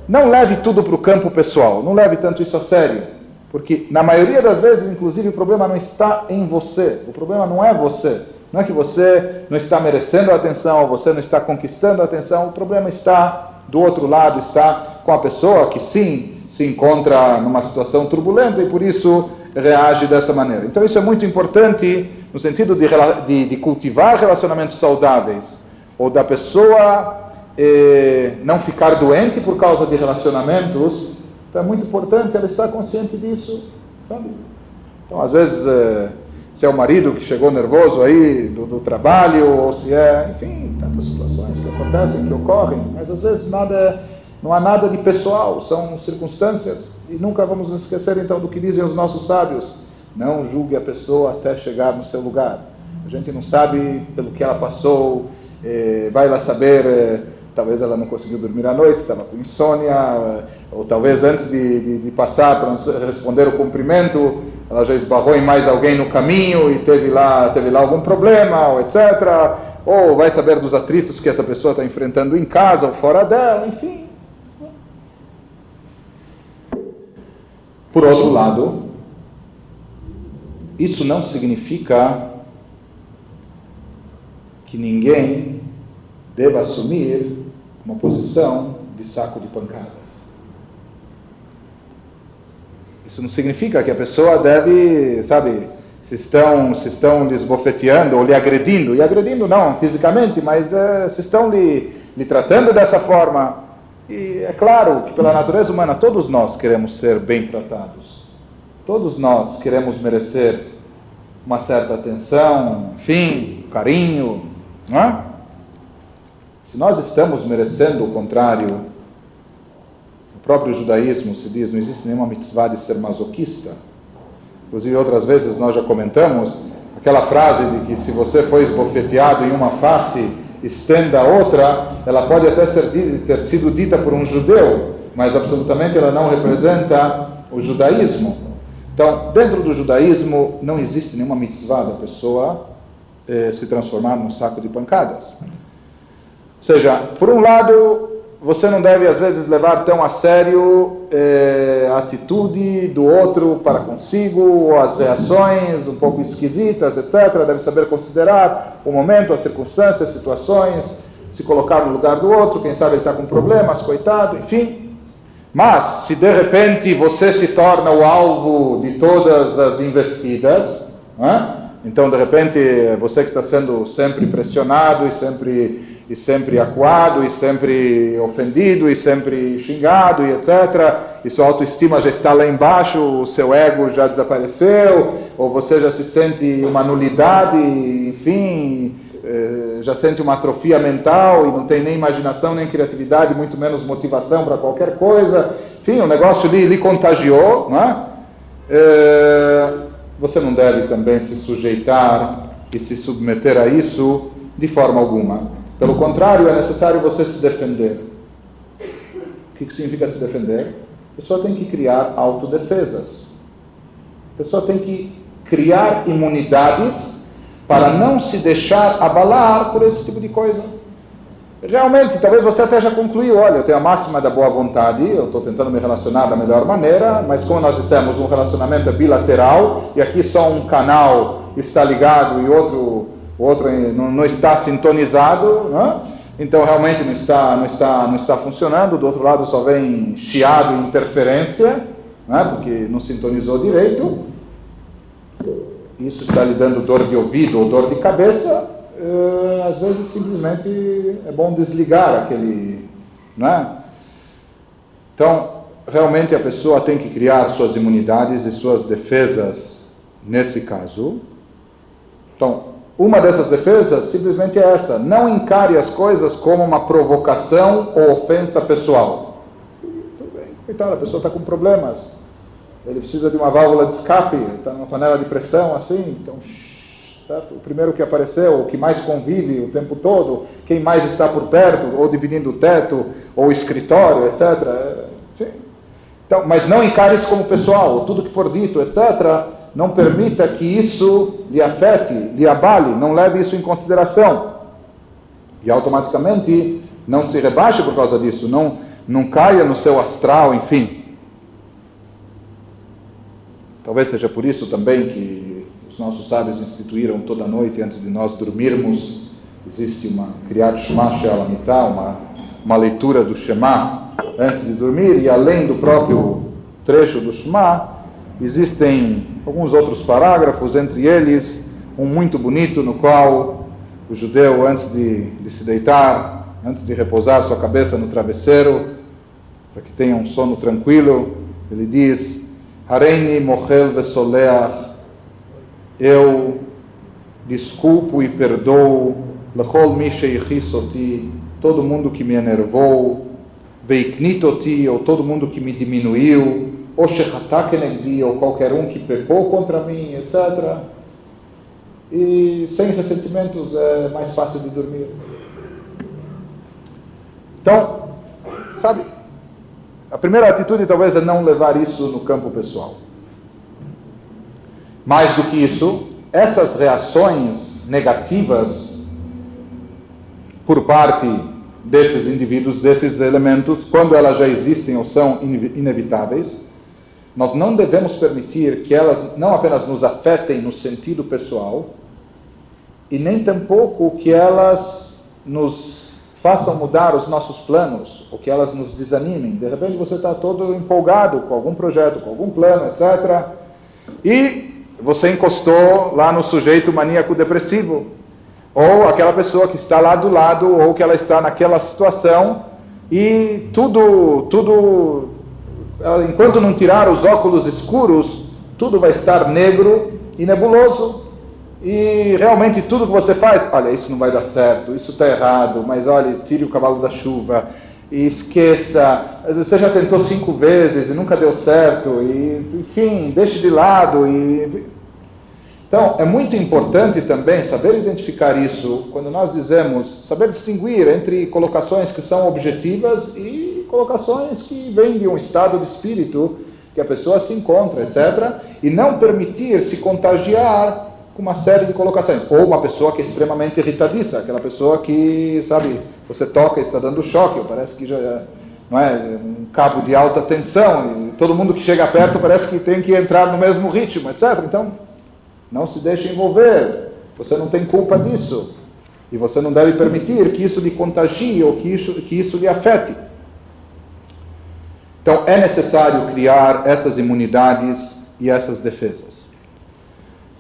não leve tudo para o campo pessoal, não leve tanto isso a sério, porque na maioria das vezes, inclusive, o problema não está em você, o problema não é você. Não é que você não está merecendo a atenção, você não está conquistando a atenção, o problema está do outro lado, está com a pessoa que sim se encontra numa situação turbulenta e por isso reage dessa maneira. Então isso é muito importante no sentido de, de, de cultivar relacionamentos saudáveis, ou da pessoa eh, não ficar doente por causa de relacionamentos. Então é muito importante ela estar consciente disso. Sabe? Então às vezes. Eh, se é o marido que chegou nervoso aí do, do, trabalho, ou se é, enfim, tantas situações que acontecem, que ocorrem, mas às vezes nada, não há nada de pessoal, são circunstâncias, e nunca vamos nos esquecer então do que dizem os nossos sábios, não julgue a pessoa até chegar no seu lugar. A gente não sabe pelo que ela passou, eh, vai lá saber, eh, talvez ela não conseguiu dormir à noite, estava com insônia, eh, ou talvez antes de, de, de passar para responder o cumprimento, ela já esbarrou em mais alguém no caminho e teve lá, teve lá algum problema, ou etc. Ou vai saber dos atritos que essa pessoa está enfrentando em casa ou fora dela, enfim. Por outro lado, isso não significa que ninguém deva assumir uma posição de saco de pancadas. Isso não significa que a pessoa deve, sabe, se estão, se estão lhe esbofeteando ou lhe agredindo, e agredindo não fisicamente, mas é, se estão lhe, lhe tratando dessa forma. E é claro que pela natureza humana todos nós queremos ser bem tratados. Todos nós queremos merecer uma certa atenção, enfim, carinho, não é? Se nós estamos merecendo o contrário, próprio judaísmo se diz, não existe nenhuma mitzvah de ser masoquista. Inclusive, outras vezes nós já comentamos aquela frase de que se você foi esbofeteado em uma face, estenda a outra, ela pode até ser, ter sido dita por um judeu, mas absolutamente ela não representa o judaísmo. Então, dentro do judaísmo, não existe nenhuma mitzvah da pessoa eh, se transformar num saco de pancadas. Seja, por um lado, você não deve, às vezes, levar tão a sério eh, a atitude do outro para consigo, as reações um pouco esquisitas, etc. Deve saber considerar o momento, as circunstâncias, as situações, se colocar no lugar do outro, quem sabe ele está com problemas, coitado, enfim. Mas, se de repente você se torna o alvo de todas as investidas, né? então de repente você que está sendo sempre pressionado e sempre e sempre acuado, e sempre ofendido, e sempre xingado, e etc. E sua autoestima já está lá embaixo, o seu ego já desapareceu, ou você já se sente uma nulidade, enfim, eh, já sente uma atrofia mental e não tem nem imaginação, nem criatividade, muito menos motivação para qualquer coisa. Enfim, o negócio lhe, lhe contagiou, não é? Eh, você não deve também se sujeitar e se submeter a isso de forma alguma. Pelo contrário, é necessário você se defender. O que significa se defender? A pessoa tem que criar autodefesas. A pessoa tem que criar imunidades para não se deixar abalar por esse tipo de coisa. Realmente, talvez você até já concluiu, olha, eu tenho a máxima da boa vontade, eu estou tentando me relacionar da melhor maneira, mas como nós dissemos, um relacionamento é bilateral e aqui só um canal está ligado e outro o outro não, não está sintonizado, né? então realmente não está, não, está, não está funcionando, do outro lado só vem chiado interferência, né? porque não sintonizou direito, isso está lhe dando dor de ouvido ou dor de cabeça, eh, às vezes simplesmente é bom desligar aquele. Né? Então, realmente a pessoa tem que criar suas imunidades e suas defesas nesse caso. Então, uma dessas defesas simplesmente é essa: não encare as coisas como uma provocação ou ofensa pessoal. Tudo bem, coitado, a pessoa está com problemas. Ele precisa de uma válvula de escape, está numa panela de pressão assim, então, certo? O primeiro que apareceu, o que mais convive o tempo todo, quem mais está por perto, ou dividindo o teto, ou o escritório, etc. É. Então, mas não encare isso como pessoal, tudo que for dito, etc não permita que isso lhe afete, lhe abale, não leve isso em consideração. E automaticamente não se rebaixe por causa disso, não, não caia no seu astral, enfim. Talvez seja por isso também que os nossos sábios instituíram toda noite antes de nós dormirmos, existe uma Kriyat Shema She'alamitah, uma, uma leitura do Shema antes de dormir, e além do próprio trecho do Shema, existem alguns outros parágrafos, entre eles um muito bonito no qual o judeu, antes de, de se deitar, antes de repousar sua cabeça no travesseiro, para que tenha um sono tranquilo, ele diz: Hareini mochel vesoleach, eu desculpo e perdoo, lechol mi oti, todo mundo que me enervou, veiknitoti, ou todo mundo que me diminuiu, ou Shechatakenegdi, ou qualquer um que pecou contra mim, etc. E sem ressentimentos é mais fácil de dormir. Então, sabe, a primeira atitude talvez é não levar isso no campo pessoal. Mais do que isso, essas reações negativas por parte desses indivíduos, desses elementos, quando elas já existem ou são inevitáveis, nós não devemos permitir que elas não apenas nos afetem no sentido pessoal, e nem tampouco que elas nos façam mudar os nossos planos, ou que elas nos desanimem. De repente você está todo empolgado com algum projeto, com algum plano, etc. E você encostou lá no sujeito maníaco depressivo, ou aquela pessoa que está lá do lado, ou que ela está naquela situação, e tudo, tudo enquanto não tirar os óculos escuros, tudo vai estar negro e nebuloso. E realmente tudo que você faz, olha, isso não vai dar certo, isso está errado, mas olha, tire o cavalo da chuva e esqueça. Você já tentou cinco vezes e nunca deu certo, e enfim, deixe de lado. E... Então, é muito importante também saber identificar isso quando nós dizemos, saber distinguir entre colocações que são objetivas e colocações que vêm de um estado de espírito que a pessoa se encontra, etc. E não permitir se contagiar com uma série de colocações. Ou uma pessoa que é extremamente irritadiça, aquela pessoa que, sabe, você toca e está dando choque, parece que já não é um cabo de alta tensão, e todo mundo que chega perto parece que tem que entrar no mesmo ritmo, etc. Então, não se deixe envolver, você não tem culpa disso. E você não deve permitir que isso lhe contagie ou que isso, que isso lhe afete. Então é necessário criar essas imunidades e essas defesas.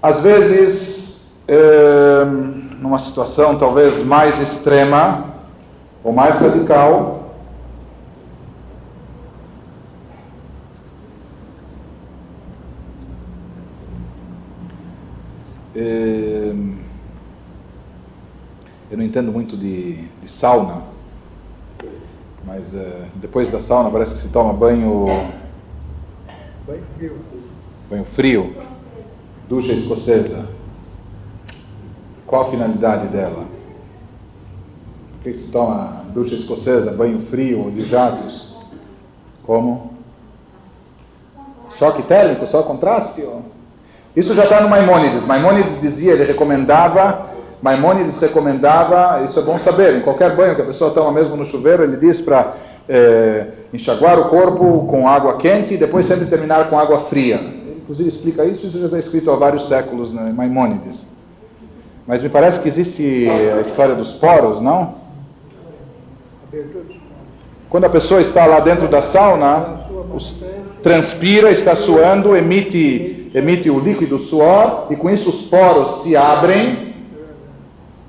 Às vezes, é, numa situação talvez mais extrema ou mais radical, eu não entendo muito de, de sauna, mas uh, depois da sauna parece que se toma banho. Banho frio. Banho frio. Ducha escocesa. Qual a finalidade dela? Por que se toma ducha escocesa, banho frio ou de jatos? Como? Choque térmico, só contraste? Isso já está no Maimônides. Maimônides dizia, ele recomendava Maimônides recomendava, isso é bom saber, em qualquer banho que a pessoa toma mesmo no chuveiro, ele diz para é, enxaguar o corpo com água quente e depois sempre terminar com água fria. Ele, inclusive, explica isso, isso já está escrito há vários séculos né, Maimônides. Mas me parece que existe a história dos poros, não? Quando a pessoa está lá dentro da sauna, transpira, está suando, emite, emite o líquido suor, e com isso os poros se abrem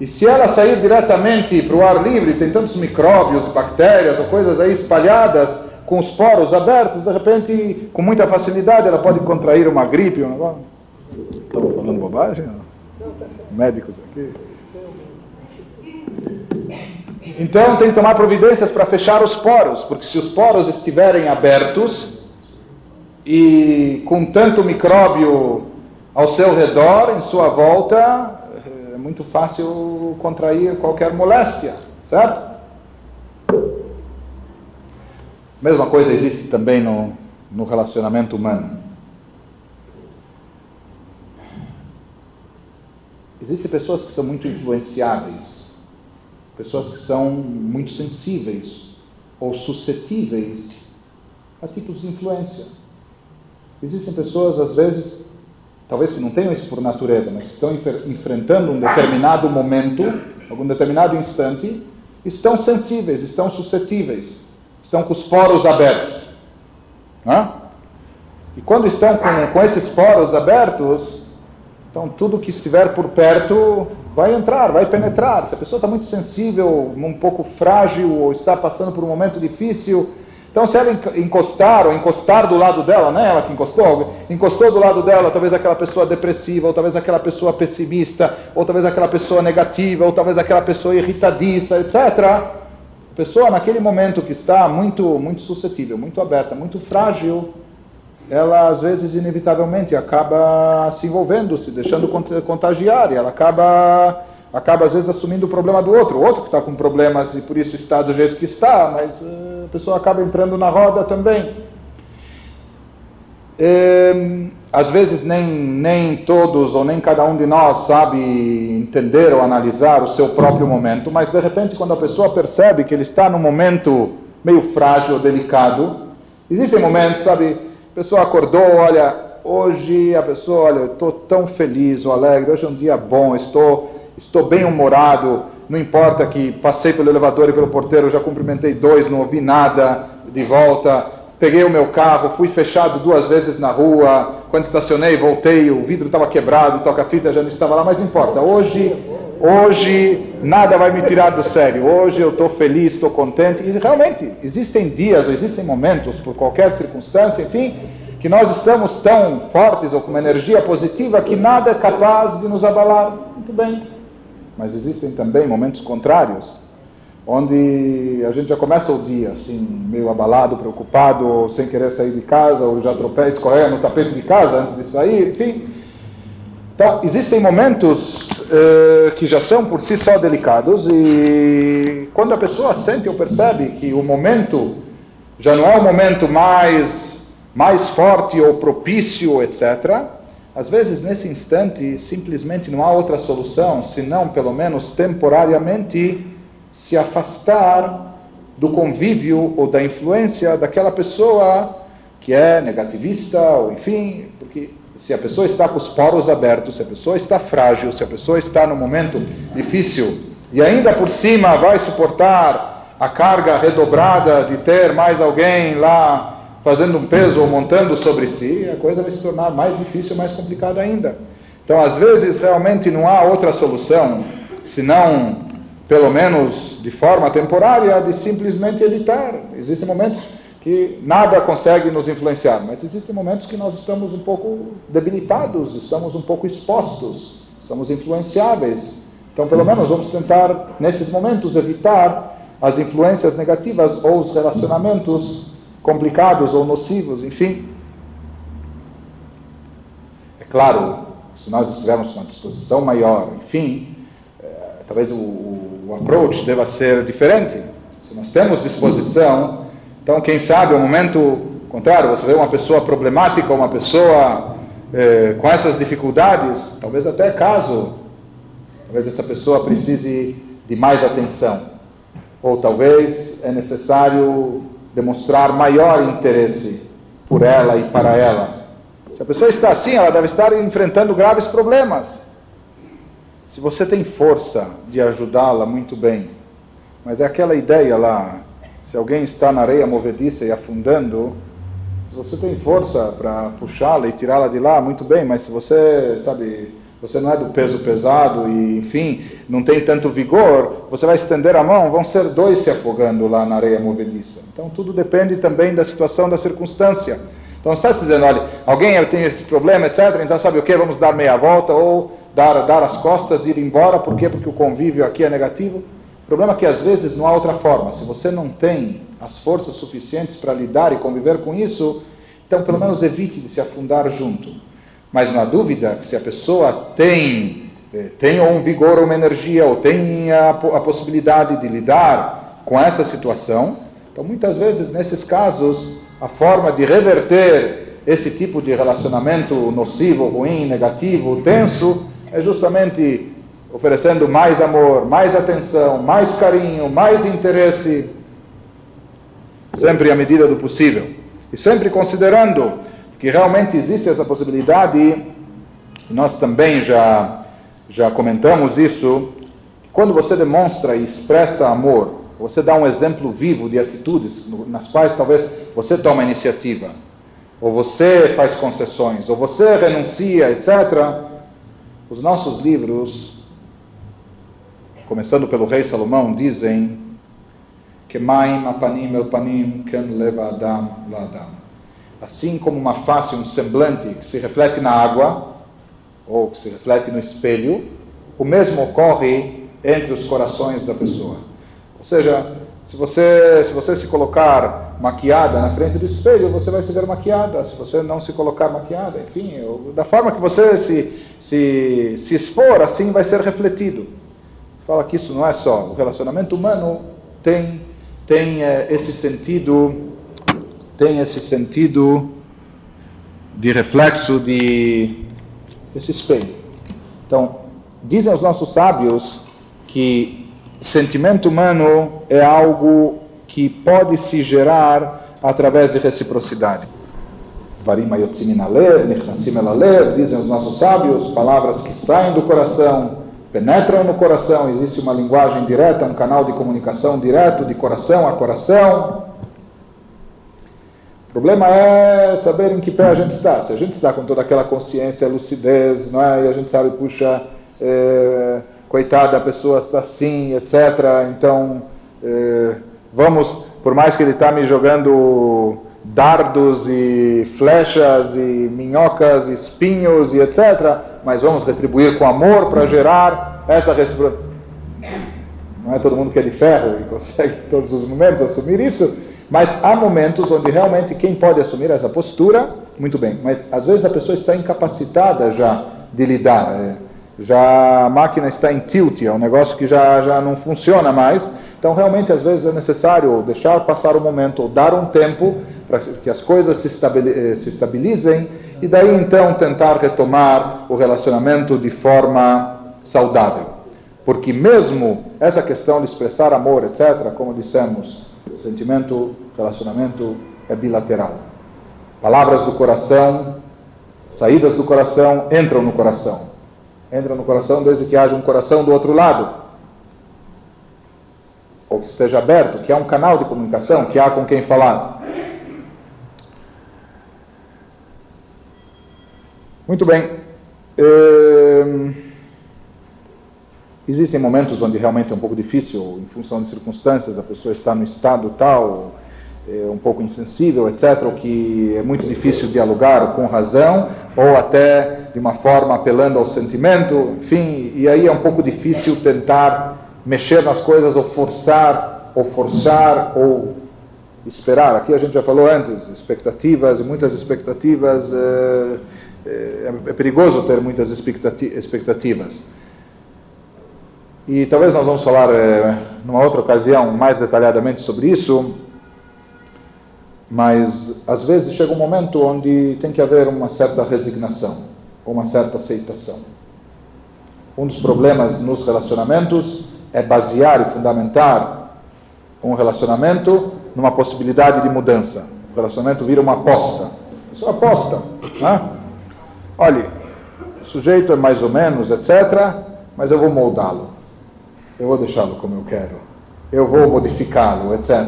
e se ela sair diretamente para o ar livre, tem tantos micróbios, bactérias ou coisas aí espalhadas, com os poros abertos, de repente, com muita facilidade, ela pode contrair uma gripe. Um negócio. Estava falando bobagem? Médicos aqui. Então tem que tomar providências para fechar os poros, porque se os poros estiverem abertos e com tanto micróbio ao seu redor, em sua volta, é muito fácil contrair qualquer moléstia, certo? Mesma coisa existe também no, no relacionamento humano. Existem pessoas que são muito influenciáveis, pessoas que são muito sensíveis ou suscetíveis a tipos de influência. Existem pessoas, às vezes, talvez que não tenham isso por natureza, mas estão enfrentando um determinado momento, algum determinado instante, estão sensíveis, estão suscetíveis, estão com os poros abertos. Né? E quando estão com, com esses poros abertos, então tudo que estiver por perto vai entrar, vai penetrar. Se a pessoa está muito sensível, um pouco frágil, ou está passando por um momento difícil, então, se ela encostar, ou encostar do lado dela, não é ela que encostou, encostou do lado dela, talvez aquela pessoa depressiva, ou talvez aquela pessoa pessimista, ou talvez aquela pessoa negativa, ou talvez aquela pessoa irritadiça, etc. A pessoa, naquele momento que está muito, muito suscetível, muito aberta, muito frágil, ela às vezes inevitavelmente acaba se envolvendo, se deixando contagiar, e ela acaba acaba às vezes assumindo o problema do outro, o outro que está com problemas e por isso está do jeito que está, mas uh, a pessoa acaba entrando na roda também. E, às vezes nem, nem todos ou nem cada um de nós sabe entender ou analisar o seu próprio momento, mas de repente quando a pessoa percebe que ele está num momento meio frágil, delicado, existem momentos, sabe, a pessoa acordou, olha, hoje a pessoa, olha, eu estou tão feliz ou alegre, hoje é um dia bom, estou estou bem humorado, não importa que passei pelo elevador e pelo porteiro, já cumprimentei dois, não ouvi nada de volta, peguei o meu carro, fui fechado duas vezes na rua, quando estacionei, voltei, o vidro estava quebrado, toca-fita já não estava lá, mas não importa. Hoje, hoje nada vai me tirar do sério. Hoje eu estou feliz, estou contente. E realmente existem dias, existem momentos, por qualquer circunstância, enfim, que nós estamos tão fortes ou com uma energia positiva que nada é capaz de nos abalar. Muito bem. Mas existem também momentos contrários, onde a gente já começa o dia assim, meio abalado, preocupado, ou sem querer sair de casa, ou já tropeça, escorrega no tapete de casa antes de sair, enfim. Então, existem momentos eh, que já são por si só delicados, e quando a pessoa sente ou percebe que o momento já não é o momento mais, mais forte ou propício, etc., às vezes, nesse instante, simplesmente não há outra solução senão, pelo menos temporariamente, se afastar do convívio ou da influência daquela pessoa que é negativista, ou enfim, porque se a pessoa está com os poros abertos, se a pessoa está frágil, se a pessoa está num momento difícil e ainda por cima vai suportar a carga redobrada de ter mais alguém lá fazendo um peso ou montando sobre si, a coisa vai se tornar mais difícil, mais complicada ainda. Então, às vezes, realmente não há outra solução, senão, pelo menos de forma temporária, de simplesmente evitar. Existem momentos que nada consegue nos influenciar, mas existem momentos que nós estamos um pouco debilitados, estamos um pouco expostos, estamos influenciáveis. Então, pelo menos, vamos tentar, nesses momentos, evitar as influências negativas ou os relacionamentos complicados ou nocivos, enfim. É claro, se nós estivermos uma disposição maior, enfim, é, talvez o, o approach deva ser diferente. Se nós temos disposição, então quem sabe o momento contrário, você vê uma pessoa problemática, uma pessoa é, com essas dificuldades, talvez até caso, talvez essa pessoa precise de mais atenção, ou talvez é necessário demonstrar maior interesse por ela e para ela. Se a pessoa está assim, ela deve estar enfrentando graves problemas. Se você tem força de ajudá-la, muito bem. Mas é aquela ideia lá: se alguém está na areia movediça e afundando, se você tem força para puxá-la e tirá-la de lá, muito bem, mas se você, sabe, você não é do peso pesado e, enfim, não tem tanto vigor, você vai estender a mão, vão ser dois se afogando lá na areia movediça. Então, tudo depende também da situação, da circunstância. Então, está dizendo, olha, alguém tem esse problema, etc., então sabe o que? Vamos dar meia volta ou dar, dar as costas e ir embora. Por quê? Porque o convívio aqui é negativo. O problema é que, às vezes, não há outra forma. Se você não tem as forças suficientes para lidar e conviver com isso, então, pelo menos, evite de se afundar junto. Mas não há dúvida que se a pessoa tem, eh, tem um vigor ou uma energia, ou tem a, a possibilidade de lidar com essa situação, então muitas vezes nesses casos a forma de reverter esse tipo de relacionamento nocivo, ruim, negativo, tenso, é justamente oferecendo mais amor, mais atenção, mais carinho, mais interesse, sempre à medida do possível. E sempre considerando que realmente existe essa possibilidade, nós também já, já comentamos isso, quando você demonstra e expressa amor, você dá um exemplo vivo de atitudes nas quais talvez você toma iniciativa, ou você faz concessões, ou você renuncia, etc. Os nossos livros, começando pelo rei Salomão, dizem que maim apanim el panim ken leva adam la adam. Assim como uma face, um semblante que se reflete na água, ou que se reflete no espelho, o mesmo ocorre entre os corações da pessoa. Ou seja, se você, se você se colocar maquiada na frente do espelho, você vai se ver maquiada. Se você não se colocar maquiada, enfim, da forma que você se, se, se expor, assim vai ser refletido. Fala que isso não é só. O relacionamento humano tem, tem é, esse sentido, tem esse sentido de reflexo de esse espelho. Então, dizem os nossos sábios que sentimento humano é algo que pode se gerar através de reciprocidade. Dizem os nossos sábios, palavras que saem do coração, penetram no coração, existe uma linguagem direta, um canal de comunicação direto de coração a coração. O problema é saber em que pé a gente está. Se a gente está com toda aquela consciência, lucidez, não é? e a gente sabe, puxa, é, coitada, a pessoa está assim, etc. Então, eh, vamos, por mais que ele está me jogando dardos e flechas e minhocas, e espinhos e etc., mas vamos retribuir com amor para gerar essa reciprocidade. Não é todo mundo que é de ferro e [laughs] consegue em todos os momentos assumir isso, mas há momentos onde realmente quem pode assumir essa postura, muito bem, mas às vezes a pessoa está incapacitada já de lidar. É, já a máquina está em tilt, é um negócio que já, já não funciona mais. Então, realmente, às vezes é necessário deixar passar o momento, ou dar um tempo para que as coisas eh, se estabilizem e daí então tentar retomar o relacionamento de forma saudável. Porque mesmo essa questão de expressar amor, etc., como dissemos, o sentimento, relacionamento é bilateral. Palavras do coração, saídas do coração, entram no coração entra no coração desde que haja um coração do outro lado. Ou que esteja aberto, que há um canal de comunicação, que há com quem falar. Muito bem. Ehm, existem momentos onde realmente é um pouco difícil, em função de circunstâncias, a pessoa está no estado tal, é um pouco insensível, etc., o que é muito difícil dialogar com razão, ou até de uma forma apelando ao sentimento, enfim, e aí é um pouco difícil tentar mexer nas coisas ou forçar, ou forçar, ou esperar. Aqui a gente já falou antes, expectativas, muitas expectativas, é, é, é perigoso ter muitas expectativas. E talvez nós vamos falar é, numa outra ocasião mais detalhadamente sobre isso, mas às vezes chega um momento onde tem que haver uma certa resignação uma certa aceitação. Um dos problemas nos relacionamentos é basear e fundamentar um relacionamento numa possibilidade de mudança. O relacionamento vira uma aposta. Isso é aposta. Né? Olha, o sujeito é mais ou menos, etc., mas eu vou moldá-lo. Eu vou deixá-lo como eu quero. Eu vou modificá-lo, etc.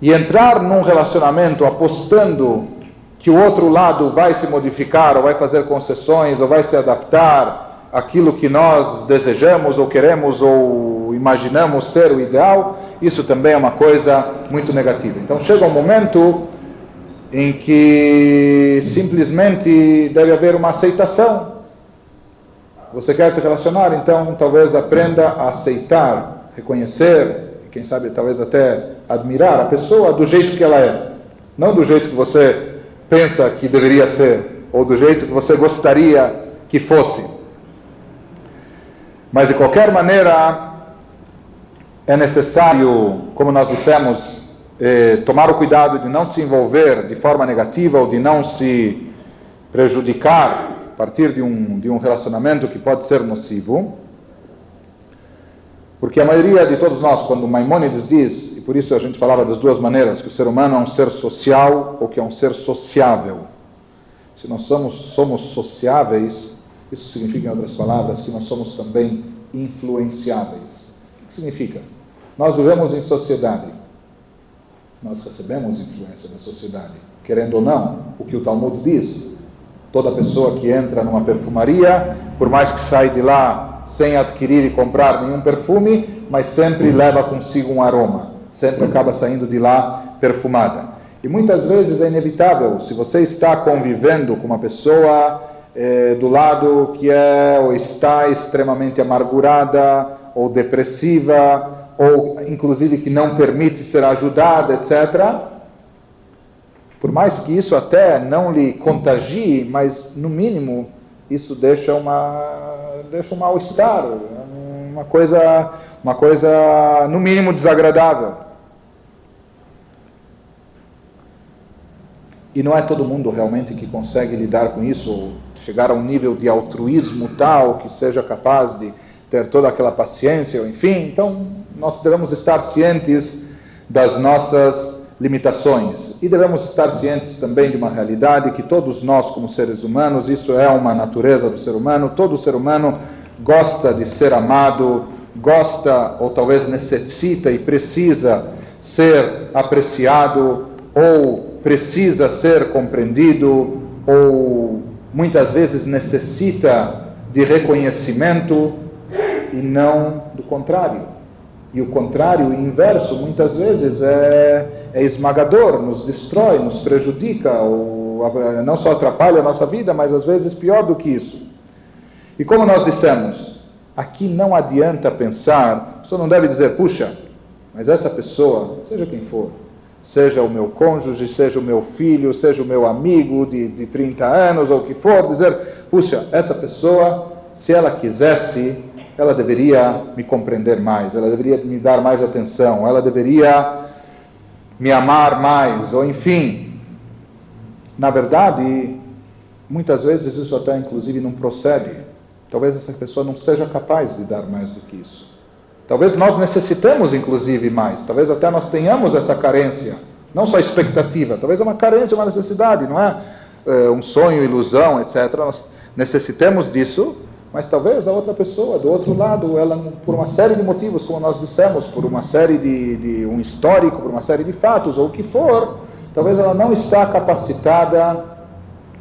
E entrar num relacionamento apostando que o outro lado vai se modificar, ou vai fazer concessões, ou vai se adaptar àquilo que nós desejamos, ou queremos, ou imaginamos ser o ideal, isso também é uma coisa muito negativa. Então chega um momento em que simplesmente deve haver uma aceitação. Você quer se relacionar, então talvez aprenda a aceitar, reconhecer, quem sabe talvez até admirar a pessoa do jeito que ela é, não do jeito que você pensa que deveria ser, ou do jeito que você gostaria que fosse. Mas de qualquer maneira, é necessário, como nós dissemos, eh, tomar o cuidado de não se envolver de forma negativa ou de não se prejudicar partir de um, de um relacionamento que pode ser nocivo, porque a maioria de todos nós, quando Maimônides diz, e por isso a gente falava das duas maneiras, que o ser humano é um ser social ou que é um ser sociável. Se nós somos, somos sociáveis, isso significa, em outras palavras, que nós somos também influenciáveis. O que significa? Nós vivemos em sociedade. Nós recebemos influência da sociedade. Querendo ou não, o que o Talmud diz, toda pessoa que entra numa perfumaria, por mais que saia de lá sem adquirir e comprar nenhum perfume, mas sempre leva consigo um aroma, sempre acaba saindo de lá perfumada. E muitas vezes é inevitável, se você está convivendo com uma pessoa eh, do lado que é ou está extremamente amargurada ou depressiva, ou inclusive que não permite ser ajudada, etc. Por mais que isso até não lhe contagie, mas no mínimo isso deixa uma deixa um mal-estar, uma coisa uma coisa no mínimo desagradável. E não é todo mundo realmente que consegue lidar com isso, chegar a um nível de altruísmo tal que seja capaz de ter toda aquela paciência, enfim. Então, nós devemos estar cientes das nossas limitações e devemos estar cientes também de uma realidade que todos nós, como seres humanos, isso é uma natureza do ser humano, todo ser humano gosta de ser amado, gosta ou talvez necessita e precisa ser apreciado ou precisa ser compreendido ou muitas vezes necessita de reconhecimento e não do contrário. E o contrário, o inverso, muitas vezes é, é esmagador, nos destrói, nos prejudica, ou não só atrapalha a nossa vida, mas às vezes pior do que isso. E como nós dissemos, aqui não adianta pensar, você não deve dizer, puxa, mas essa pessoa, seja quem for, seja o meu cônjuge, seja o meu filho, seja o meu amigo de, de 30 anos ou o que for, dizer, puxa, essa pessoa, se ela quisesse, ela deveria me compreender mais, ela deveria me dar mais atenção, ela deveria me amar mais, ou enfim. Na verdade, muitas vezes isso até inclusive não procede. Talvez essa pessoa não seja capaz de dar mais do que isso. Talvez nós necessitemos, inclusive, mais. Talvez até nós tenhamos essa carência. Não só expectativa, talvez é uma carência, uma necessidade, não é? é um sonho, ilusão, etc. Nós necessitemos disso, mas talvez a outra pessoa, do outro lado, ela, por uma série de motivos, como nós dissemos, por uma série de, de um histórico, por uma série de fatos, ou o que for, talvez ela não está capacitada,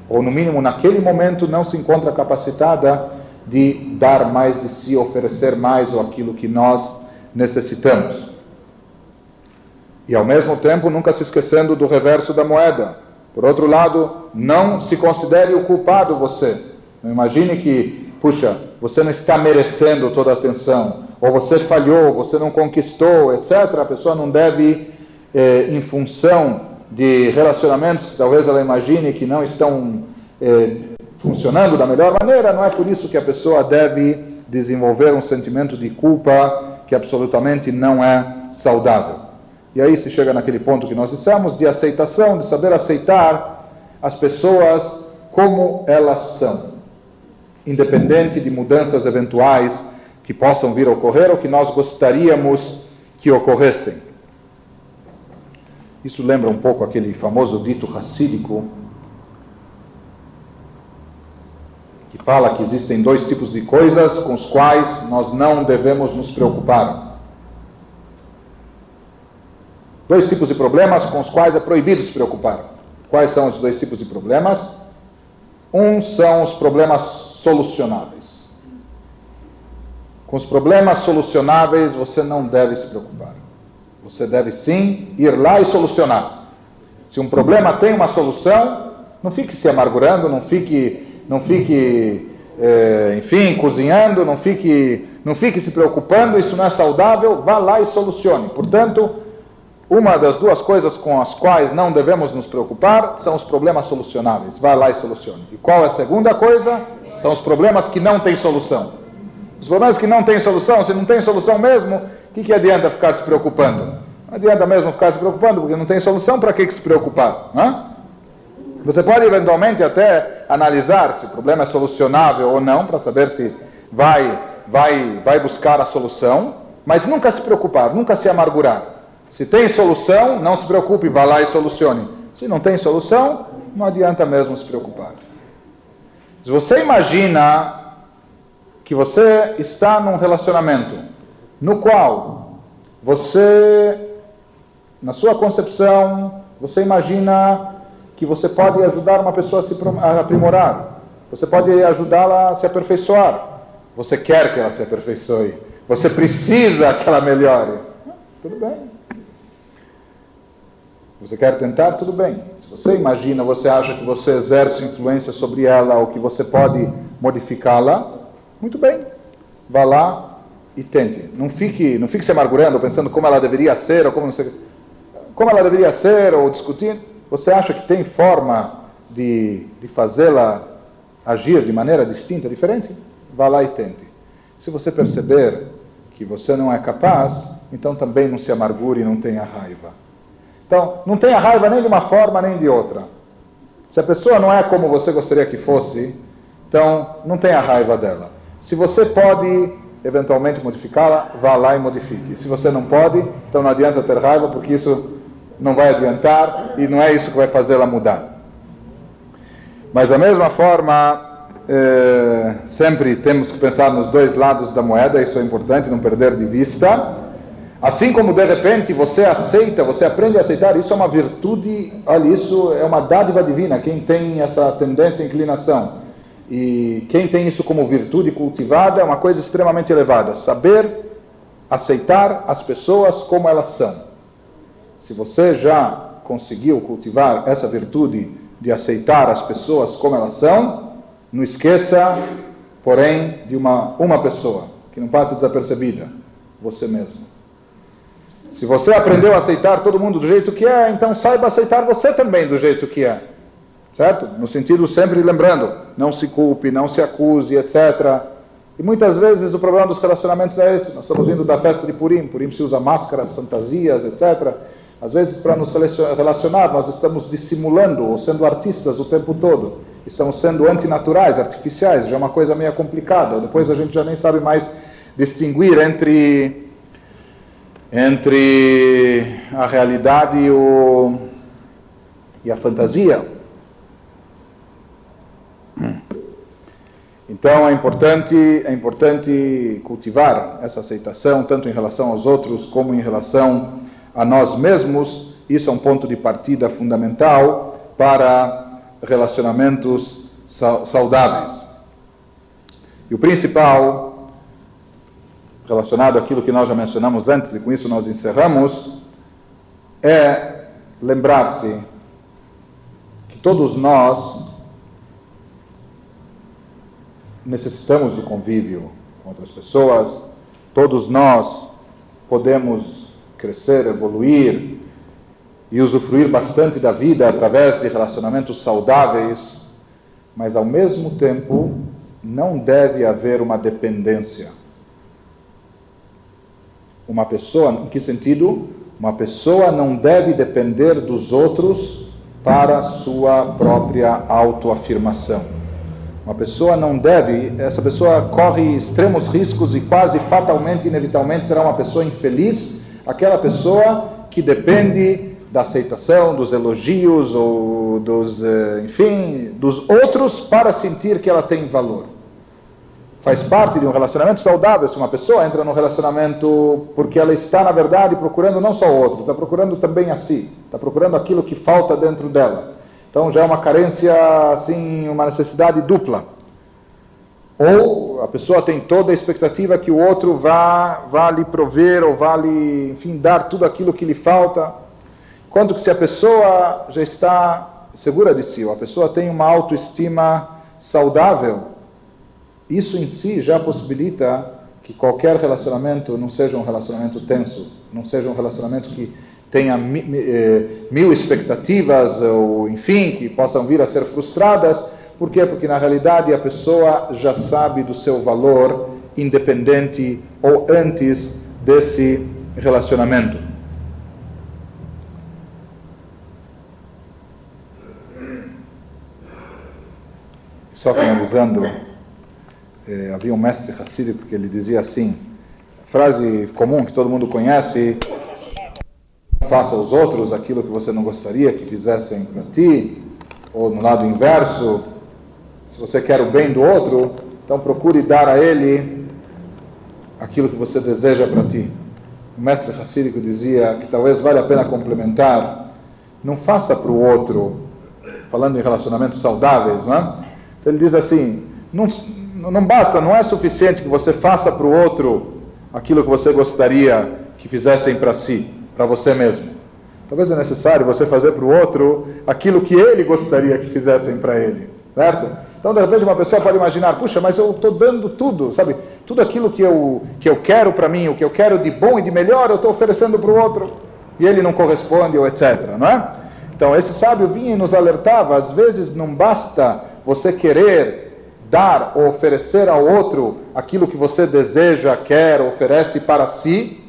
ou no mínimo naquele momento não se encontra capacitada de dar mais de si, oferecer mais ou aquilo que nós necessitamos. E ao mesmo tempo, nunca se esquecendo do reverso da moeda. Por outro lado, não se considere o culpado você. Não imagine que, puxa, você não está merecendo toda a atenção, ou você falhou, você não conquistou, etc. A pessoa não deve, eh, em função de relacionamentos que talvez ela imagine que não estão eh, funcionando da melhor maneira, não é por isso que a pessoa deve desenvolver um sentimento de culpa que absolutamente não é saudável. E aí se chega naquele ponto que nós dissemos de aceitação, de saber aceitar as pessoas como elas são, independente de mudanças eventuais que possam vir a ocorrer ou que nós gostaríamos que ocorressem. Isso lembra um pouco aquele famoso dito racídico que fala que existem dois tipos de coisas com os quais nós não devemos nos preocupar. Dois tipos de problemas com os quais é proibido se preocupar. Quais são os dois tipos de problemas? Um são os problemas solucionáveis. Com os problemas solucionáveis você não deve se preocupar. Você deve sim ir lá e solucionar. Se um problema tem uma solução, não fique se amargurando, não fique não fique, é, enfim, cozinhando, não fique, não fique se preocupando, isso não é saudável, vá lá e solucione. Portanto, uma das duas coisas com as quais não devemos nos preocupar são os problemas solucionáveis. Vá lá e solucione. E qual é a segunda coisa? São os problemas que não têm solução. Os problemas que não têm solução, se não tem solução mesmo, o que, que adianta ficar se preocupando? Não adianta mesmo ficar se preocupando, porque não tem solução, para que, que se preocupar? É? Você pode eventualmente até analisar se o problema é solucionável ou não, para saber se vai, vai, vai buscar a solução, mas nunca se preocupar, nunca se amargurar. Se tem solução, não se preocupe, vá lá e solucione. Se não tem solução, não adianta mesmo se preocupar. Se você imagina que você está num relacionamento no qual você, na sua concepção, você imagina que você pode ajudar uma pessoa a se aprimorar, você pode ajudá-la a se aperfeiçoar, você quer que ela se aperfeiçoe, você precisa que ela melhore. Tudo bem. Você quer tentar? Tudo bem. Se você imagina, você acha que você exerce influência sobre ela ou que você pode modificá-la, muito bem. Vá lá e tente. Não fique, não fique se amargurando, pensando como ela deveria ser ou como não sei, como ela deveria ser ou discutindo. Você acha que tem forma de, de fazê-la agir de maneira distinta, diferente? Vá lá e tente. Se você perceber que você não é capaz, então também não se amargure e não tenha raiva. Então, não tenha raiva nem de uma forma nem de outra. Se a pessoa não é como você gostaria que fosse, então não tenha raiva dela. Se você pode eventualmente modificá-la, vá lá e modifique. Se você não pode, então não adianta ter raiva, porque isso não vai adiantar e não é isso que vai fazê-la mudar. Mas da mesma forma, eh, sempre temos que pensar nos dois lados da moeda, isso é importante não perder de vista. Assim como de repente você aceita, você aprende a aceitar, isso é uma virtude, olha, isso é uma dádiva divina, quem tem essa tendência, inclinação. E quem tem isso como virtude cultivada é uma coisa extremamente elevada. Saber aceitar as pessoas como elas são. Se você já conseguiu cultivar essa virtude de aceitar as pessoas como elas são, não esqueça, porém, de uma, uma pessoa que não passa desapercebida: você mesmo. Se você aprendeu a aceitar todo mundo do jeito que é, então saiba aceitar você também do jeito que é. Certo? No sentido sempre lembrando, não se culpe, não se acuse, etc. E muitas vezes o problema dos relacionamentos é esse. Nós estamos vindo da festa de Purim. Purim se usa máscaras, fantasias, etc. Às vezes, para nos relacionar, nós estamos dissimulando ou sendo artistas o tempo todo. Estamos sendo antinaturais, artificiais, já é uma coisa meio complicada. Depois a gente já nem sabe mais distinguir entre entre a realidade e, o, e a fantasia. Então é importante, é importante cultivar essa aceitação, tanto em relação aos outros como em relação a nós mesmos. Isso é um ponto de partida fundamental para relacionamentos saudáveis. E o principal relacionado àquilo que nós já mencionamos antes, e com isso nós encerramos, é lembrar-se que todos nós necessitamos do convívio com outras pessoas, todos nós podemos crescer, evoluir e usufruir bastante da vida através de relacionamentos saudáveis, mas ao mesmo tempo não deve haver uma dependência uma pessoa, em que sentido? Uma pessoa não deve depender dos outros para sua própria autoafirmação. Uma pessoa não deve, essa pessoa corre extremos riscos e quase fatalmente, inevitavelmente será uma pessoa infeliz, aquela pessoa que depende da aceitação, dos elogios ou dos, eh, enfim, dos outros para sentir que ela tem valor faz parte de um relacionamento saudável. Se uma pessoa entra num relacionamento porque ela está, na verdade, procurando não só o outro, está procurando também a si, está procurando aquilo que falta dentro dela. Então já é uma carência, assim, uma necessidade dupla. Ou a pessoa tem toda a expectativa que o outro vá, vá lhe prover ou vá lhe, enfim, dar tudo aquilo que lhe falta. Quanto que se a pessoa já está segura de si, ou a pessoa tem uma autoestima saudável, isso em si já possibilita que qualquer relacionamento não seja um relacionamento tenso, não seja um relacionamento que tenha eh, mil expectativas ou, enfim, que possam vir a ser frustradas. Por quê? Porque na realidade a pessoa já sabe do seu valor independente ou antes desse relacionamento. Só finalizando, eh, havia um mestre Hassidico que ele dizia assim, frase comum que todo mundo conhece, faça aos outros aquilo que você não gostaria que fizessem para ti, ou no lado inverso, se você quer o bem do outro, então procure dar a ele aquilo que você deseja para ti. O mestre Hassídico dizia que talvez valha a pena complementar, não faça para o outro, falando em relacionamentos saudáveis, não é? Então ele diz assim, não, não basta, não é suficiente que você faça para o outro aquilo que você gostaria que fizessem para si, para você mesmo. Talvez é necessário você fazer para o outro aquilo que ele gostaria que fizessem para ele, certo? Então, de repente, uma pessoa pode imaginar, puxa, mas eu estou dando tudo, sabe? Tudo aquilo que eu, que eu quero para mim, o que eu quero de bom e de melhor, eu estou oferecendo para o outro, e ele não corresponde, ou etc, não é? Então, esse sábio vinha e nos alertava, às vezes não basta você querer dar ou oferecer ao outro aquilo que você deseja, quer, oferece para si,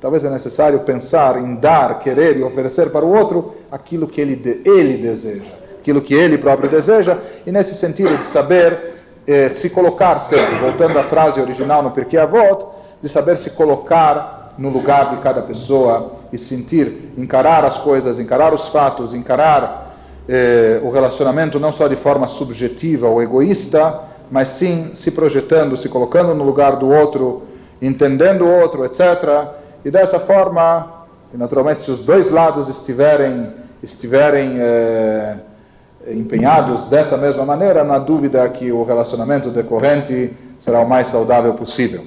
talvez é necessário pensar em dar, querer e oferecer para o outro aquilo que ele, ele deseja, aquilo que ele próprio deseja, e nesse sentido de saber eh, se colocar sempre, voltando à frase original no Pirkei Avot, de saber se colocar no lugar de cada pessoa e sentir, encarar as coisas, encarar os fatos, encarar eh, o relacionamento não só de forma subjetiva ou egoísta, mas sim se projetando, se colocando no lugar do outro, entendendo o outro, etc. E dessa forma, naturalmente, se os dois lados estiverem, estiverem eh, empenhados dessa mesma maneira, há dúvida que o relacionamento decorrente será o mais saudável possível.